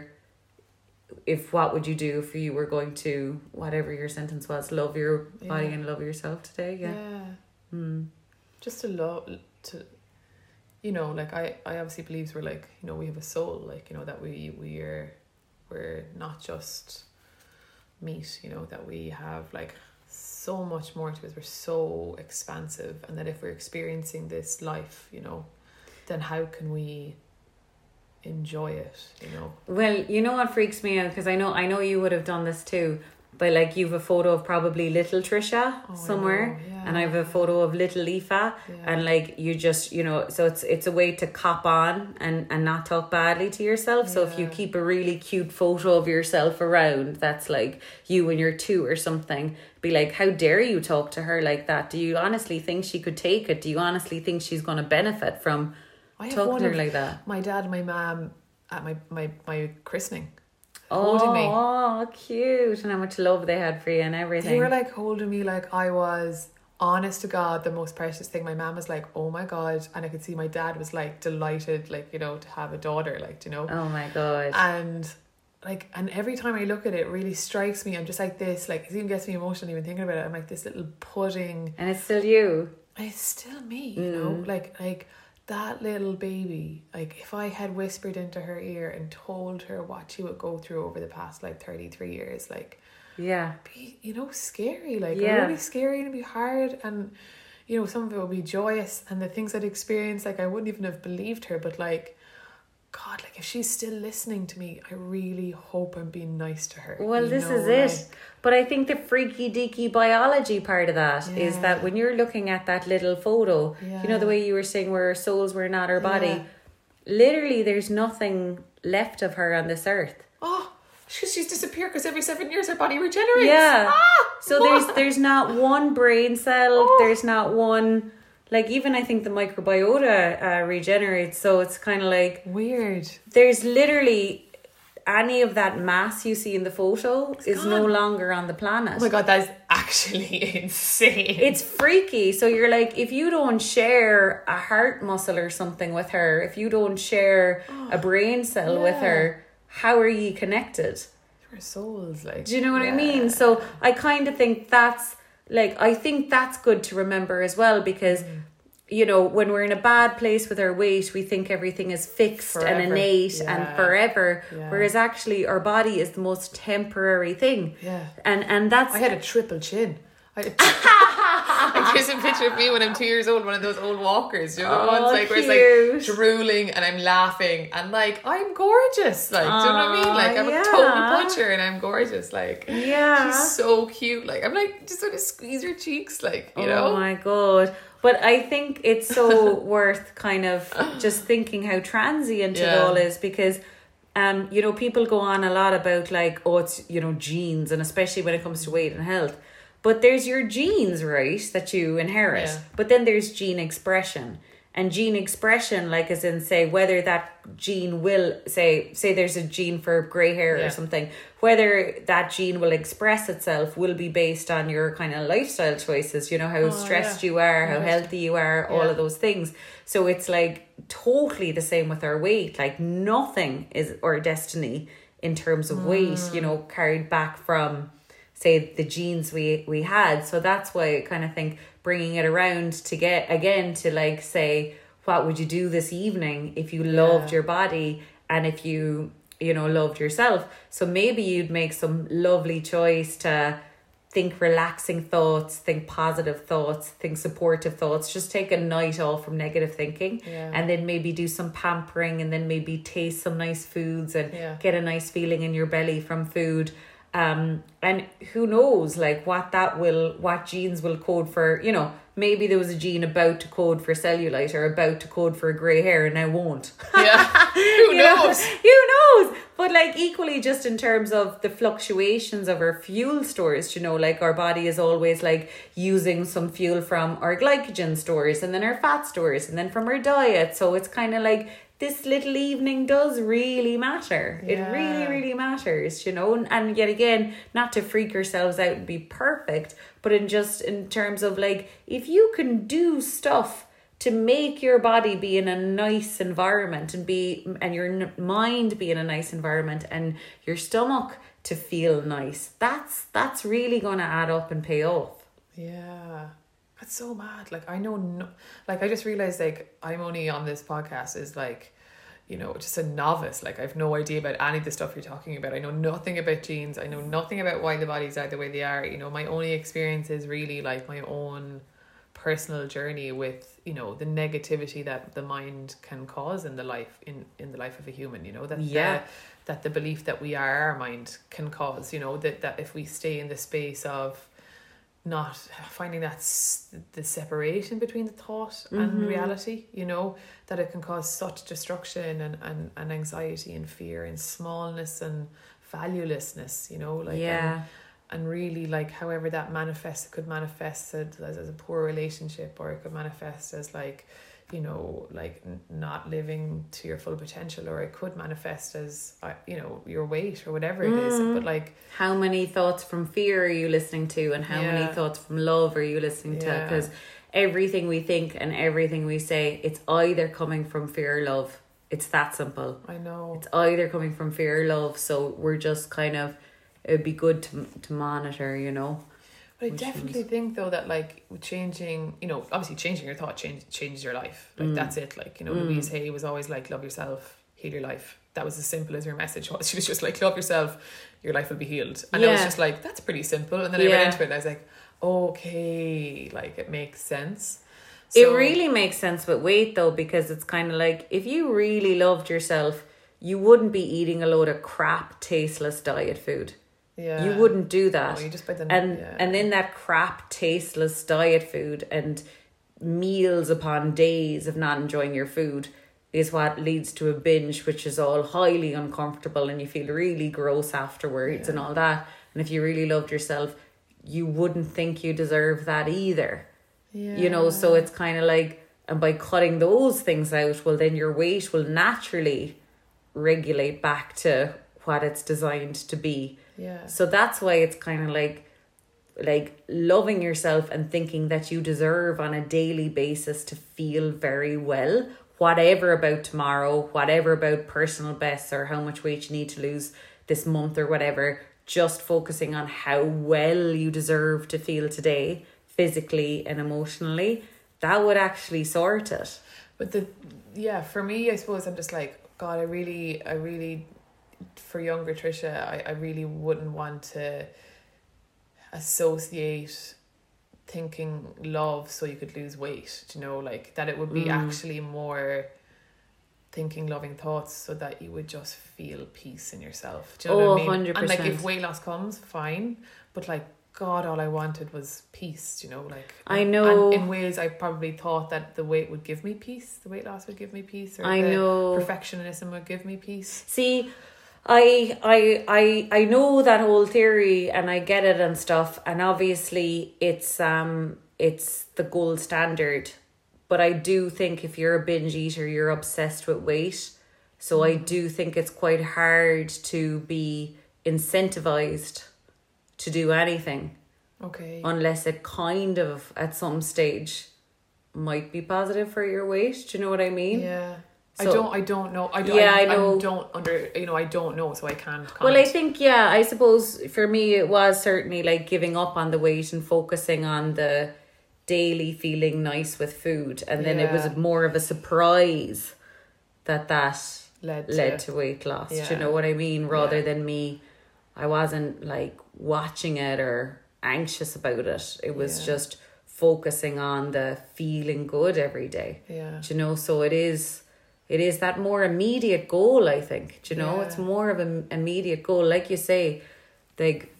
If what would you do if you were going to whatever your sentence was, love your body Yeah. and love yourself today? yeah. Yeah. Hmm. Just to love to, you know, like I, I obviously believe we're like, you know, we have a soul, like you know that we we are, we're not just meat, you know, that we have like so much more to us. We're so expansive, and that if we're experiencing this life, you know, then how can we enjoy it? You know, Well, you know what freaks me out because I know I know you would have done this too. But like you've a photo of probably little Trisha Oh, somewhere, yeah. and I have a photo of little Aoife, Yeah. and like you just you know, so it's it's a way to cop on and and not talk badly to yourself. So if you keep a really cute photo of yourself around, that's like you when you're two or something. Be like, how dare you talk to her like that? Do you honestly think she could take it? Do you honestly think she's going to benefit from I have talking to her like that? my dad and my mom at my my my christening. holding me. Oh, cute. And how much love they had for you and everything. They were like holding me like I was honest to God the most precious thing. My mom was like, "Oh my God," and I could see my dad was like delighted, like you know, to have a daughter, like you know, oh my god. and like and every time I look at it, it really strikes me. I'm just like this, like it even gets me emotional even thinking about it. I'm like this little pudding. and it's still you. It's still me, you mm. know, like like that little baby. Like if I had whispered into her ear and told her what she would go through over the past like thirty three years, like Yeah. be you know scary like Yeah. it would be scary and it'd be hard and you know some of it would be joyous and the things I'd experienced like I wouldn't even have believed her but like God like if she's still listening to me I really hope I'm being nice to her Well, you this know, is it. like- But I think the freaky deaky biology part of that is Yeah. that when you're looking at that little photo, you know, the way you were saying where our souls were not our body, Yeah. literally there's nothing left of her on this earth. oh she's, she's disappeared because every seven years her body regenerates Yeah. ah, So what? there's there's not one brain cell. Oh. There's not one like even I think the microbiota uh, regenerates. So it's kind of like weird there's literally any of that mass you see in the photo is no longer on the planet. oh my God that is actually insane it's freaky. So you're like, if you don't share a heart muscle or something with her, if you don't share a brain cell with her, how are you connected? her souls like Do you know what I mean? So I kind of think that's like I think that's good to remember as well because Mm. you know when we're in a bad place with our weight, we think everything is fixed and Forever. innate and forever, Yeah. whereas actually our body is the most temporary thing. yeah And and that's I had a triple chin. I like here's a picture of me when I'm two years old, one of those old walkers. You know the Oh, ones like where it's like drooling and I'm laughing and like I'm gorgeous. Like, do you know what I mean? Like I'm yeah. a total butcher and I'm gorgeous. Like yeah. she's so cute. Like I'm like just sort of squeeze her cheeks, like, you oh know? Oh my god. But I think it's so worth kind of just thinking how transient it all is because um, you know, people go on a lot about like, oh, it's you know, genes and especially when it comes to weight and health. But there's your genes, right, that you inherit. Yeah. But then there's gene expression. And gene expression, like as in say whether that gene will say say there's a gene for grey hair Yeah. or something, whether that gene will express itself will be based on your kind of lifestyle choices, you know, how stressed Oh, yeah. you are, how healthy you are, all of those things. So it's like totally the same with our weight. Like nothing is our destiny in terms of weight, you Mm. know, carried back from say the genes we we had. So that's why I kind of think bringing it around to get again to like say what would you do this evening if you loved Yeah. your body and if you you know, loved yourself. So maybe you'd make some lovely choice to think relaxing thoughts, think positive thoughts, think supportive thoughts. Just take a night off from negative thinking Yeah. and then maybe do some pampering and then maybe taste some nice foods and Yeah. get a nice feeling in your belly from food. Um, and who knows like what that will what genes will code for, you know, maybe there was a gene about to code for cellulite or about to code for grey hair and now won't. Yeah. Who You know, knows? who knows? But like equally, just in terms of the fluctuations of our fuel stores, you know, like our body is always like using some fuel from our glycogen stores and then our fat stores and then from our diet. So it's kind of like this little evening does really matter. It really, really matters, you know. And, and yet again, not to freak ourselves out and be perfect, but in just in terms of like if you can do stuff to make your body be in a nice environment and be and your n- mind be in a nice environment and your stomach to feel nice that's that's really going to add up and pay off Yeah. That's so mad. Like I know no like I just realized like I'm only on this podcast is like, you know, just a novice. Like I've no idea about any of the stuff you're talking about. I know nothing about genes. I know nothing about why the bodies are the way they are. You know, my only experience is really like my own personal journey with, you know, the negativity that the mind can cause in the life in, in the life of a human, you know, that Yeah. the, that the belief that we are our mind can cause, you know, that, that if we stay in the space of not finding that s- the separation between the thought and mm-hmm. reality you know that it can cause such destruction and, and, and anxiety and fear and smallness and valuelessness you know like yeah. and, and really like however that manifests it could manifest as, as a poor relationship or it could manifest as like you know like n- not living to your full potential or it could manifest as uh, you know your weight or whatever it is. But like how many thoughts from fear are you listening to and how many thoughts from love are you listening to? Because everything we think and everything we say it's either coming from fear or love. It's that simple. I know. It's either coming from fear or love. So we're just kind of it'd be good to to monitor you know But I definitely think though that like changing, you know, obviously changing your thought change changes your life. Like Mm. that's it. Like you know, Louise Hay was always like, "Love yourself, heal your life." That was as simple as her message was. She was just like, "Love yourself, your life will be healed." And I was just like, "That's pretty simple." And then I Yeah. read into it, and I was like, "Okay, like it makes sense." it really makes sense with weight though because it's kind of like if you really loved yourself you wouldn't be eating a load of crap tasteless diet food yeah, you wouldn't do that. No, you just by the and yeah. and then that crap tasteless diet food and meals upon days of not enjoying your food is what leads to a binge which is all highly uncomfortable and you feel really gross afterwards and all that. And if you really loved yourself you wouldn't think you deserve that either. Yeah. you know so it's kind of like and by cutting those things out well then your weight will naturally regulate back to what it's designed to be yeah, so that's why it's kind of like like loving yourself and thinking that you deserve on a daily basis to feel very well whatever about tomorrow whatever about personal bests or how much weight you need to lose this month or whatever just focusing on how well you deserve to feel today physically and emotionally that would actually sort it But the yeah, for me, I suppose I'm just like God. I really, I really, for younger Trisha, I, I really wouldn't want to associate thinking love so you could lose weight. You know, like that it would be mm. actually more thinking loving thoughts so that you would just feel peace in yourself. Do you know Oh, what I oh, mean? And like if weight loss comes, fine. But like God, all I wanted was peace. You know, like I know. And in ways, I probably thought that the weight would give me peace. The weight loss would give me peace. Or I know. Perfectionism would give me peace. See, I I I I know that whole theory and I get it and stuff and obviously it's um it's the gold standard. But I do think if you're a binge eater, you're obsessed with weight. So I do think it's quite hard to be incentivized to do anything Okay. unless it kind of at some stage might be positive for your weight. Do you know what I mean? Yeah. I don't. I don't know. I don't. Yeah, I, I know. don't under. You know. I don't know, so I can't. Comment. Well, I think yeah, I suppose for me it was certainly like giving up on the weight and focusing on the daily feeling nice with food, and then it was more of a surprise that that led to, led to weight loss. Do you know what I mean? Rather Yeah. than me, I wasn't like watching it or anxious about it. It was Yeah. just focusing on the feeling good every day. yeah. Do you know? So it is, it is that more immediate goal. I think. Do you know? Yeah. It's more of an immediate goal, like you say, like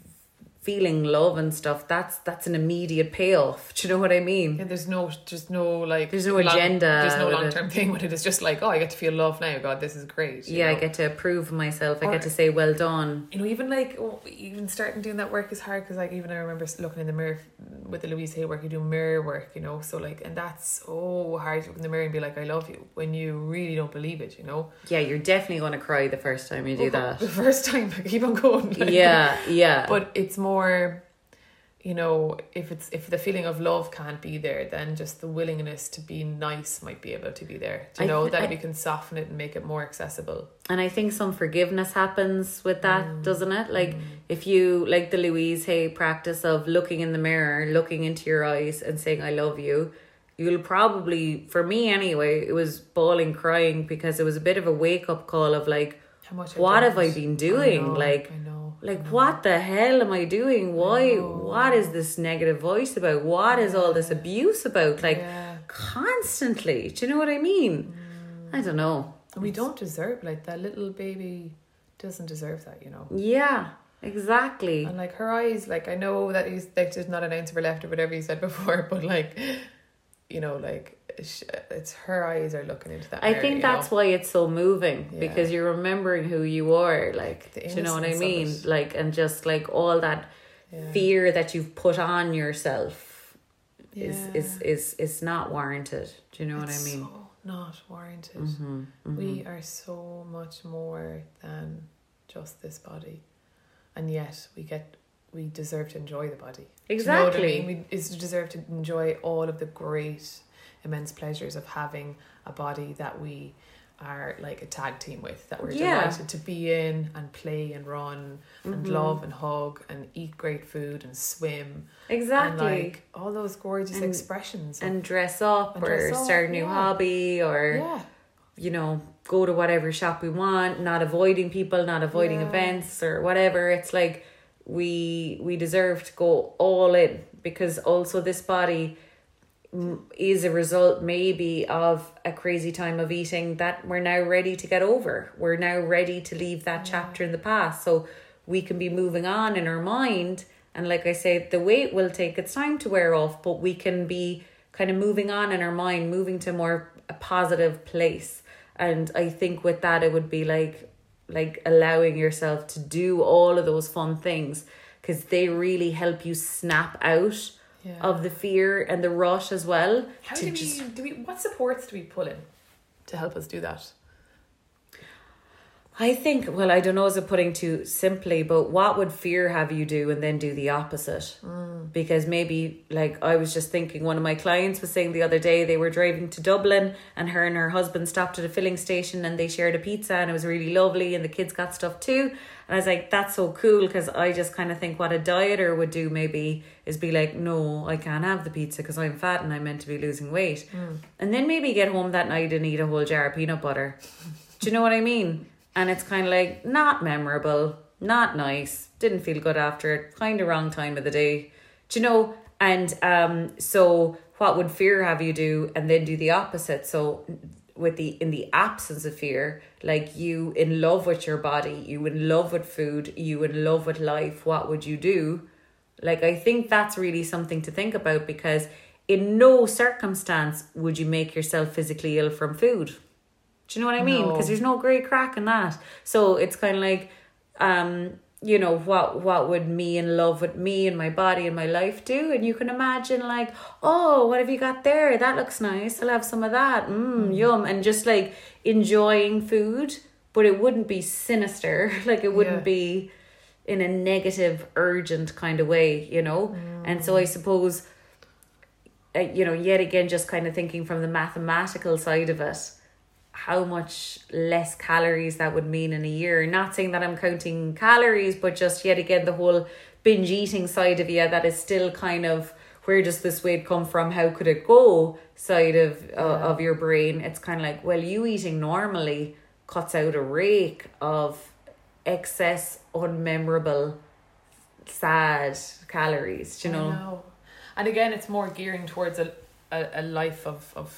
feeling love and stuff. That's that's an immediate payoff. Do you know what I mean? Yeah, there's no, just no like. There's no long- agenda There's no long term thing with it. It's just like, oh, I get to feel love now. God, this is great. you Yeah, I get to approve myself. I get to say, "Well done." you know, even like oh, even starting doing that work is hard because like even I remember looking in the mirror with the Louise Hay work, you do mirror work, you know. So like, and that's oh hard to look in the mirror and be like, I love you when you really don't believe it, you know. Yeah, you're definitely going to cry the first time you do that. the first time, keep on going. like- yeah, yeah. but it's more you know if it's if the feeling of love can't be there then just the willingness to be nice might be able to be there do you know th- that I- we can soften it and make it more accessible and I think some forgiveness happens with that, Mm. doesn't it? Like if you like the Louise Hay practice of looking in the mirror, looking into your eyes and saying I love you, you'll probably for me anyway, it was bawling crying because it was a bit of a wake up call of like what have I been doing? I know like what the hell am I doing? Why know. what is this negative voice about? What is all this abuse about? Like yeah constantly. Do you know what I mean? I don't know. and we don't deserve like that little baby doesn't deserve that you know Yeah, exactly. and like her eyes like I know that he's like there's not an ounce of her left or whatever you said before but like you know like it's her eyes are looking into that I think that's know? why it's so moving Yeah. because you're remembering who you are, like, do you know what I mean? Like, and just like all that Yeah. fear that you've put on yourself is Yeah. is is is not warranted. Do you know what I mean? So not warranted. Mhm, mhm. We are so much more than just this body, and yet we get we deserve to enjoy the body. Do you know I Exactly. mean? We is deserve to enjoy all of the great, immense pleasures of having a body that we are like a tag team with that we're Yeah. delighted to be in and play and run and Mhm. love and hug and eat great food and swim Exactly. and like all those gorgeous And- expressions and dress up And or dress up, start a new yeah. hobby or yeah you know go to whatever shop we want not avoiding people not avoiding events or whatever it's like we we deserve to go all in because also this body is a result maybe of a crazy time of eating that we're now ready to get over. We're now ready to leave that chapter in the past. So we can be moving on in our mind. And like i said the weight will take its time to wear off but we can be kind of moving on in our mind moving to more a positive place. And i think with that it would be like like allowing yourself to do all of those fun things because they really help you snap out yeah of the fear and the rush as well How do we just do we what supports do we pull in to help us do that? I think, well, I don't know, is it putting too simply, but what would fear have you do and then do the opposite? Mm. Because maybe, like, I was just thinking, one of my clients was saying the other day they were driving to Dublin and her and her husband stopped at a filling station and they shared a pizza and it was really lovely and the kids got stuff too. And I was like, that's so cool because I just kind of think what a dieter would do maybe is be like, no, I can't have the pizza because I'm fat and I'm meant to be losing weight. And then maybe get home that night and eat a whole jar of peanut butter. Do you know what I mean? And it's kind of like not memorable, not nice, didn't feel good after it, kind of wrong time of the day. Do you know? And um, so what would fear have you do and then do the opposite? So with the in the absence of fear, like you in love with your body, you in love with food, you in love with life, what would you do? Like I think that's really something to think about because in no circumstance would you make yourself physically ill from food. Do you know what I mean? No. Because there's no great crack in that. So it's kind of like, um, you know, what what would me in love with me and my body and my life do? And you can imagine like, oh, what have you got there? That looks nice. I'll have some of that. Mm, yum. And just like enjoying food, but it wouldn't be sinister. Like it wouldn't Yeah. be in a negative, urgent kind of way, you know? And so I suppose, uh, you know, yet again, just kind of thinking from the mathematical side of it, how much less calories that would mean in a year. Not saying that I'm counting calories, but just yet again, the whole binge eating side of you that is still kind of where does this weight come from? How could it go? Side of uh, of your brain. It's kind of like, well, you eating normally cuts out a rake of excess unmemorable sad calories you know, know. And again, it's more gearing towards a, a, a life of, of,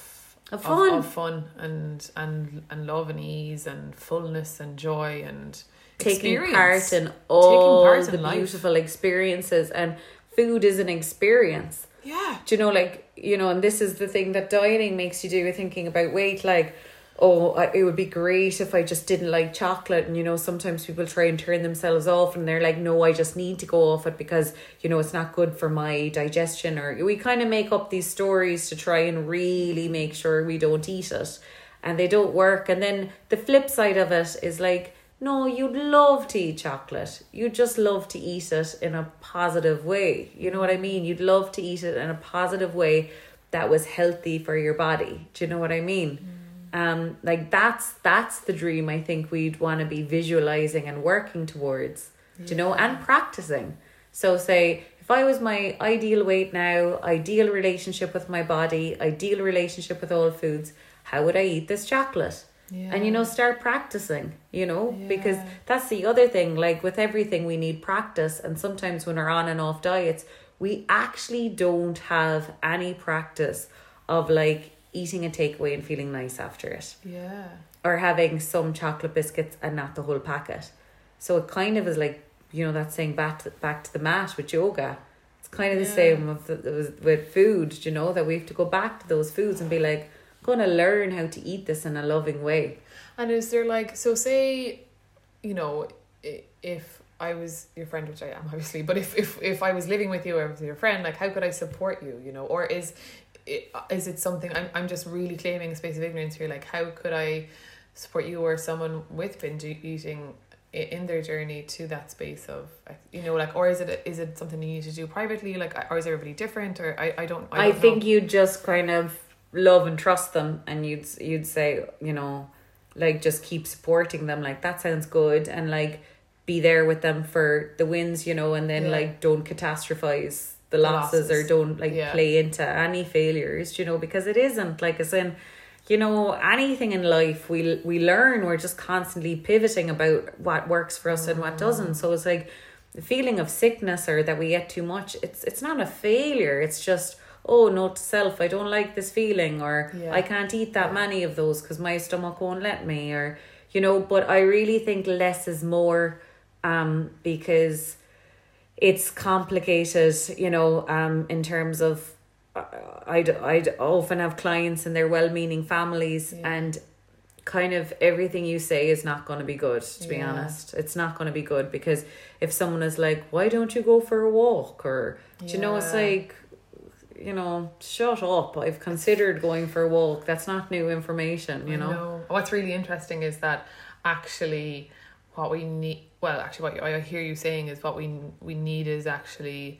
Of fun. of, fun and, and, and love and ease and fullness and joy and taking experience. part in all part the in life. beautiful experiences and food is an experience Yeah. do you know like you know and this is the thing that dieting makes you do with thinking about weight like oh I, it would be great if i just didn't like chocolate and you know sometimes people try and turn themselves off and they're like no i just need to go off it because you know it's not good for my digestion or we kind of make up these stories to try and really make sure we don't eat it and they don't work and then the flip side of it is like no, you'd love to eat chocolate. You'd just love to eat it in a positive way. You know what I mean? You'd love to eat it in a positive way that was healthy for your body. Do you know what I mean? Mm. Um, like that's that's the dream I think we'd want to be visualizing and working towards. Do you know? And practicing. So say if I was my ideal weight now, ideal relationship with my body, ideal relationship with all foods, how would I eat this chocolate? and you know start practicing you know because that's the other thing like with everything we need practice and sometimes when we're on and off diets we actually don't have any practice of like eating a takeaway and feeling nice after it Yeah. or having some chocolate biscuits and not the whole packet so it kind of is like you know that saying back to, back to the mat with yoga it's kind of the Yeah. same with, with with food you know that we have to go back to those foods and be like going to learn how to eat this in a loving way And is there like so say, you know, if I was your friend, which I am obviously, but if if if I was living with you or with your friend, like how could I support you? You know, or is i- is it something I'm I'm just really claiming a space of ignorance here? Like how could I support you or someone with binge eating in their journey to that space of you know like or is it is it something you need to do privately like or is everybody different or I, I don't I, I, don't think you'd just kind of love and trust them, and you'd you'd say, you know, like just keep supporting them. Like that sounds good, and like be there with them for the wins, you know, and then Yeah. like don't catastrophize the The losses, or don't like Yeah. play into any failures, you know, because it isn't like as in. You know, anything in life we we learn, we're just constantly pivoting about what works for us and what doesn't. So it's like the feeling of sickness or that we get too much it's it's not a failure it's just oh note to self i don't like this feeling or Yeah. i can't eat that Yeah. many of those because my stomach won't let me or you know but i really think less is more um because it's complicated you know um in terms of uh, I'd, I'd often have clients and they're well-meaning families Yeah. and kind of everything you say is not going to be good to be Yeah. honest. It's not going to be good because if someone is like why don't you go for a walk? or do you know it's like you know shut up. I've considered going for a walk. That's not new information you I know, What's really interesting is that actually what we need well actually what I hear you saying is what we we need is actually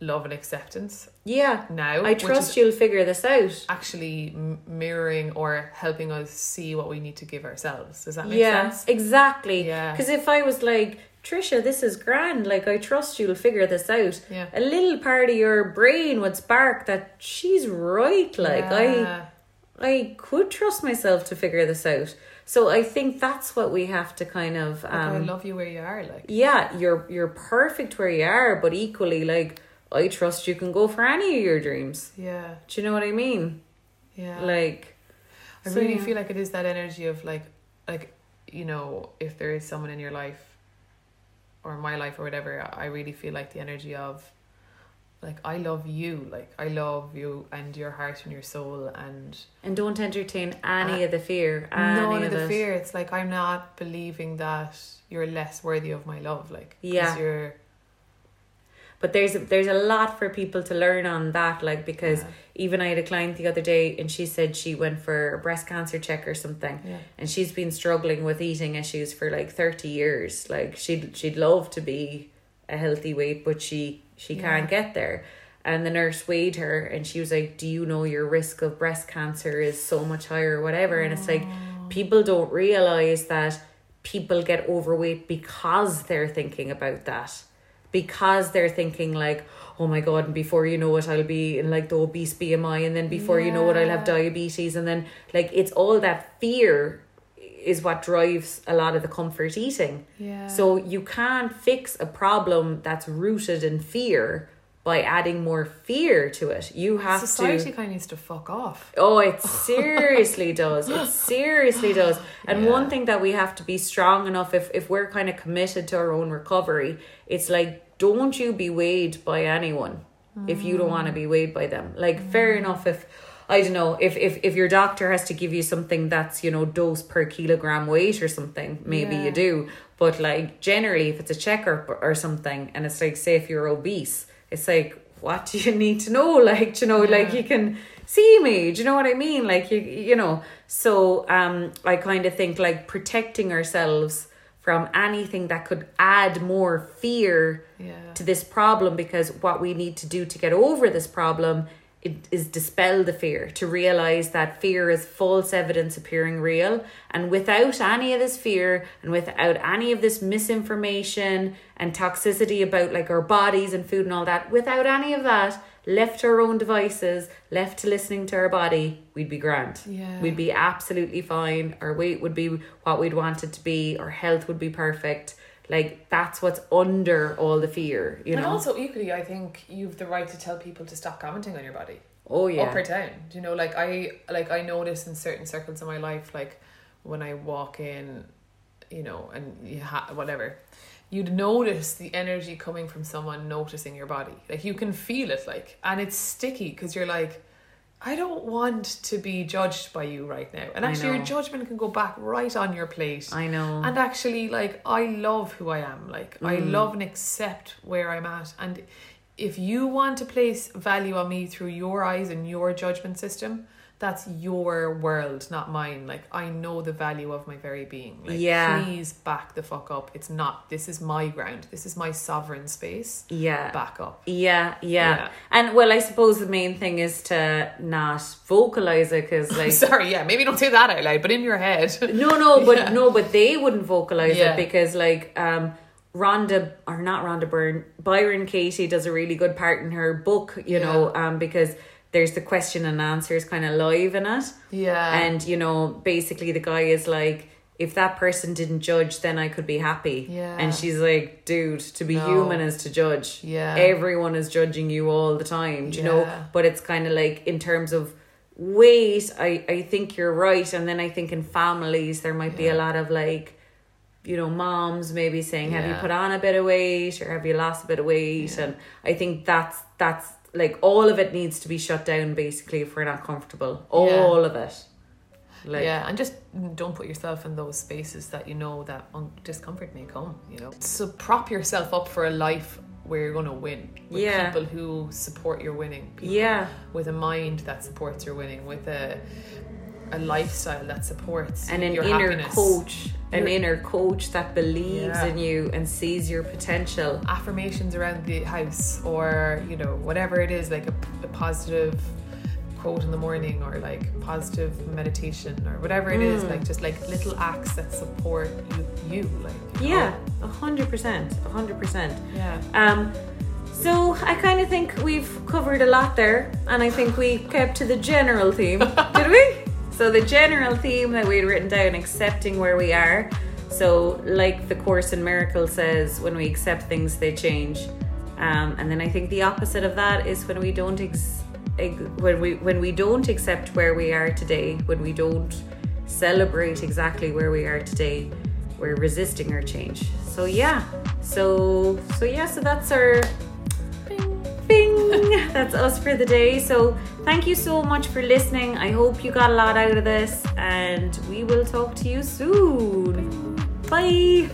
love and acceptance. Yeah. Now i trust you'll figure this out. actually m- mirroring or helping us see what we need to give ourselves. Does that make yeah sense? exactly. Yeah. because if i was like trisha this is grand. Like i trust you'll figure this out. Yeah. A little part of your brain would spark that she's right. Like i Yeah. I could trust myself to figure this out. So I think that's what we have to kind of Like, I um love you where you are like yeah, you're you're perfect where you are, but equally like I trust you can go for any of your dreams. yeah Do you know what I mean? yeah Like I so, really yeah. feel like it is that energy of like like you know if there is someone in your life or my life or whatever I really feel like the energy of like I love you like I love you and your heart and your soul and and don't entertain any Uh, of the fear. Any none of of the it. fear it's like I'm not believing that you're less worthy of my love like Yeah. you're But there's there's a lot for people to learn on that, like because yeah, even I had a client the other day and she said she went for a breast cancer check or something. yeah and she's been struggling with eating issues for like 30 years like she'd she'd love to be a healthy weight but she she can't get there. And the nurse weighed her and she was like do you know your risk of breast cancer is so much higher or whatever? And it's like people don't realize that people get overweight because they're thinking about that. Because they're thinking like oh my god and before you know it i'll be in like the obese bmi and then before you know it i'll have diabetes and then like it's all that fear is what drives a lot of the comfort eating. Yeah. So you can't fix a problem that's rooted in fear by adding more fear to it. You have Society to kind of needs to fuck off. Oh, it seriously does. It seriously does. And Yeah. one thing that we have to be strong enough if if we're kind of committed to our own recovery, it's like don't you be weighed by anyone if you don't want to be weighed by them. Like fair mm. enough if I don't know if, if if your doctor has to give you something that's you know dose per kilogram weight or something, maybe Yeah. you do. But like generally, if it's a checkup or something, and it's like say if you're obese, it's like what do you need to know? Like you know, like you can see me. Do you know what I mean? Like you you know. So um, I kind of think like protecting ourselves from anything that could add more fear Yeah. to this problem because what we need to do to get over this problem is dispel the fear to realize that fear is false evidence appearing real. And without any of this fear and without any of this misinformation and toxicity about like our bodies and food and all that without any of that left to our own devices left to listening to our body we'd be grand. Yeah. we'd be absolutely fine. Our weight would be what we'd want it to be. Our health would be perfect like that's what's under all the fear you know. And also equally, I think you've the right to tell people to stop commenting on your body. oh yeah Up or down. Do you know, like I like I notice in certain circles of my life, like when I walk in, you know, and you ha- whatever, you'd notice the energy coming from someone noticing your body. Like you can feel it, like, and it's sticky because you're like, I don't want to be judged by you right now. And actually, your judgment can go back right on your plate. i know And actually, like, I love who I am. Like, I Mm. love and accept where I'm at. And if you want to place value on me through your eyes and your judgment system, that's your world, not mine. Like, I know the value of my very being. Like, Yeah. please back the fuck up. It's not, this is my ground. This is my sovereign space. yeah Back up. yeah, yeah Yeah. and well i suppose the main thing is to not vocalize it because like Sorry, yeah, maybe don't say that out loud, but in your head. no no but Yeah. no but they wouldn't vocalize Yeah. it because like um Rhonda or not Rhonda Byrne Byron Katie does a really good part in her book you know um because there's the question and answers kind of live in it yeah. and you know basically the guy is like if that person didn't judge then i could be happy Yeah. and she's like dude to be No. human is to judge Yeah. everyone is judging you all the time do you know but it's kind of like in terms of weight i i think you're right and then i think in families there might be a lot of like you know moms maybe saying have you put on a bit of weight or have you lost a bit of weight Yeah. and i think that's that's like all of it needs to be shut down basically if we're not comfortable all of it like yeah, and just don't put yourself in those spaces that you know that un- discomfort may come. You know, so prop yourself up for a life where you're going to win. With Yeah. people who support your winning. People yeah with a mind that supports your winning. With a a lifestyle that supports and an your inner happiness. coach an inner coach that believes Yeah. in you and sees your potential affirmations around the house or you know whatever it is like a, a positive quote in the morning or like positive meditation or whatever it is Mm. like just like little acts that support you, you like you yeah a hundred percent a hundred percent yeah um so I kind of think we've covered a lot there, and I think we kept to the general theme, did we? So the general theme that we'd written down, accepting where we are. So, like the Course in Miracles says, when we accept things, they change. Um, and then I think the opposite of that is when we don't ex- when we when we don't accept where we are today, when we don't celebrate exactly where we are today, we're resisting our change. So yeah, so so yeah, so that's our That's us for the day. So, thank you so much for listening. I hope you got a lot out of this, and we will talk to you soon. Bye.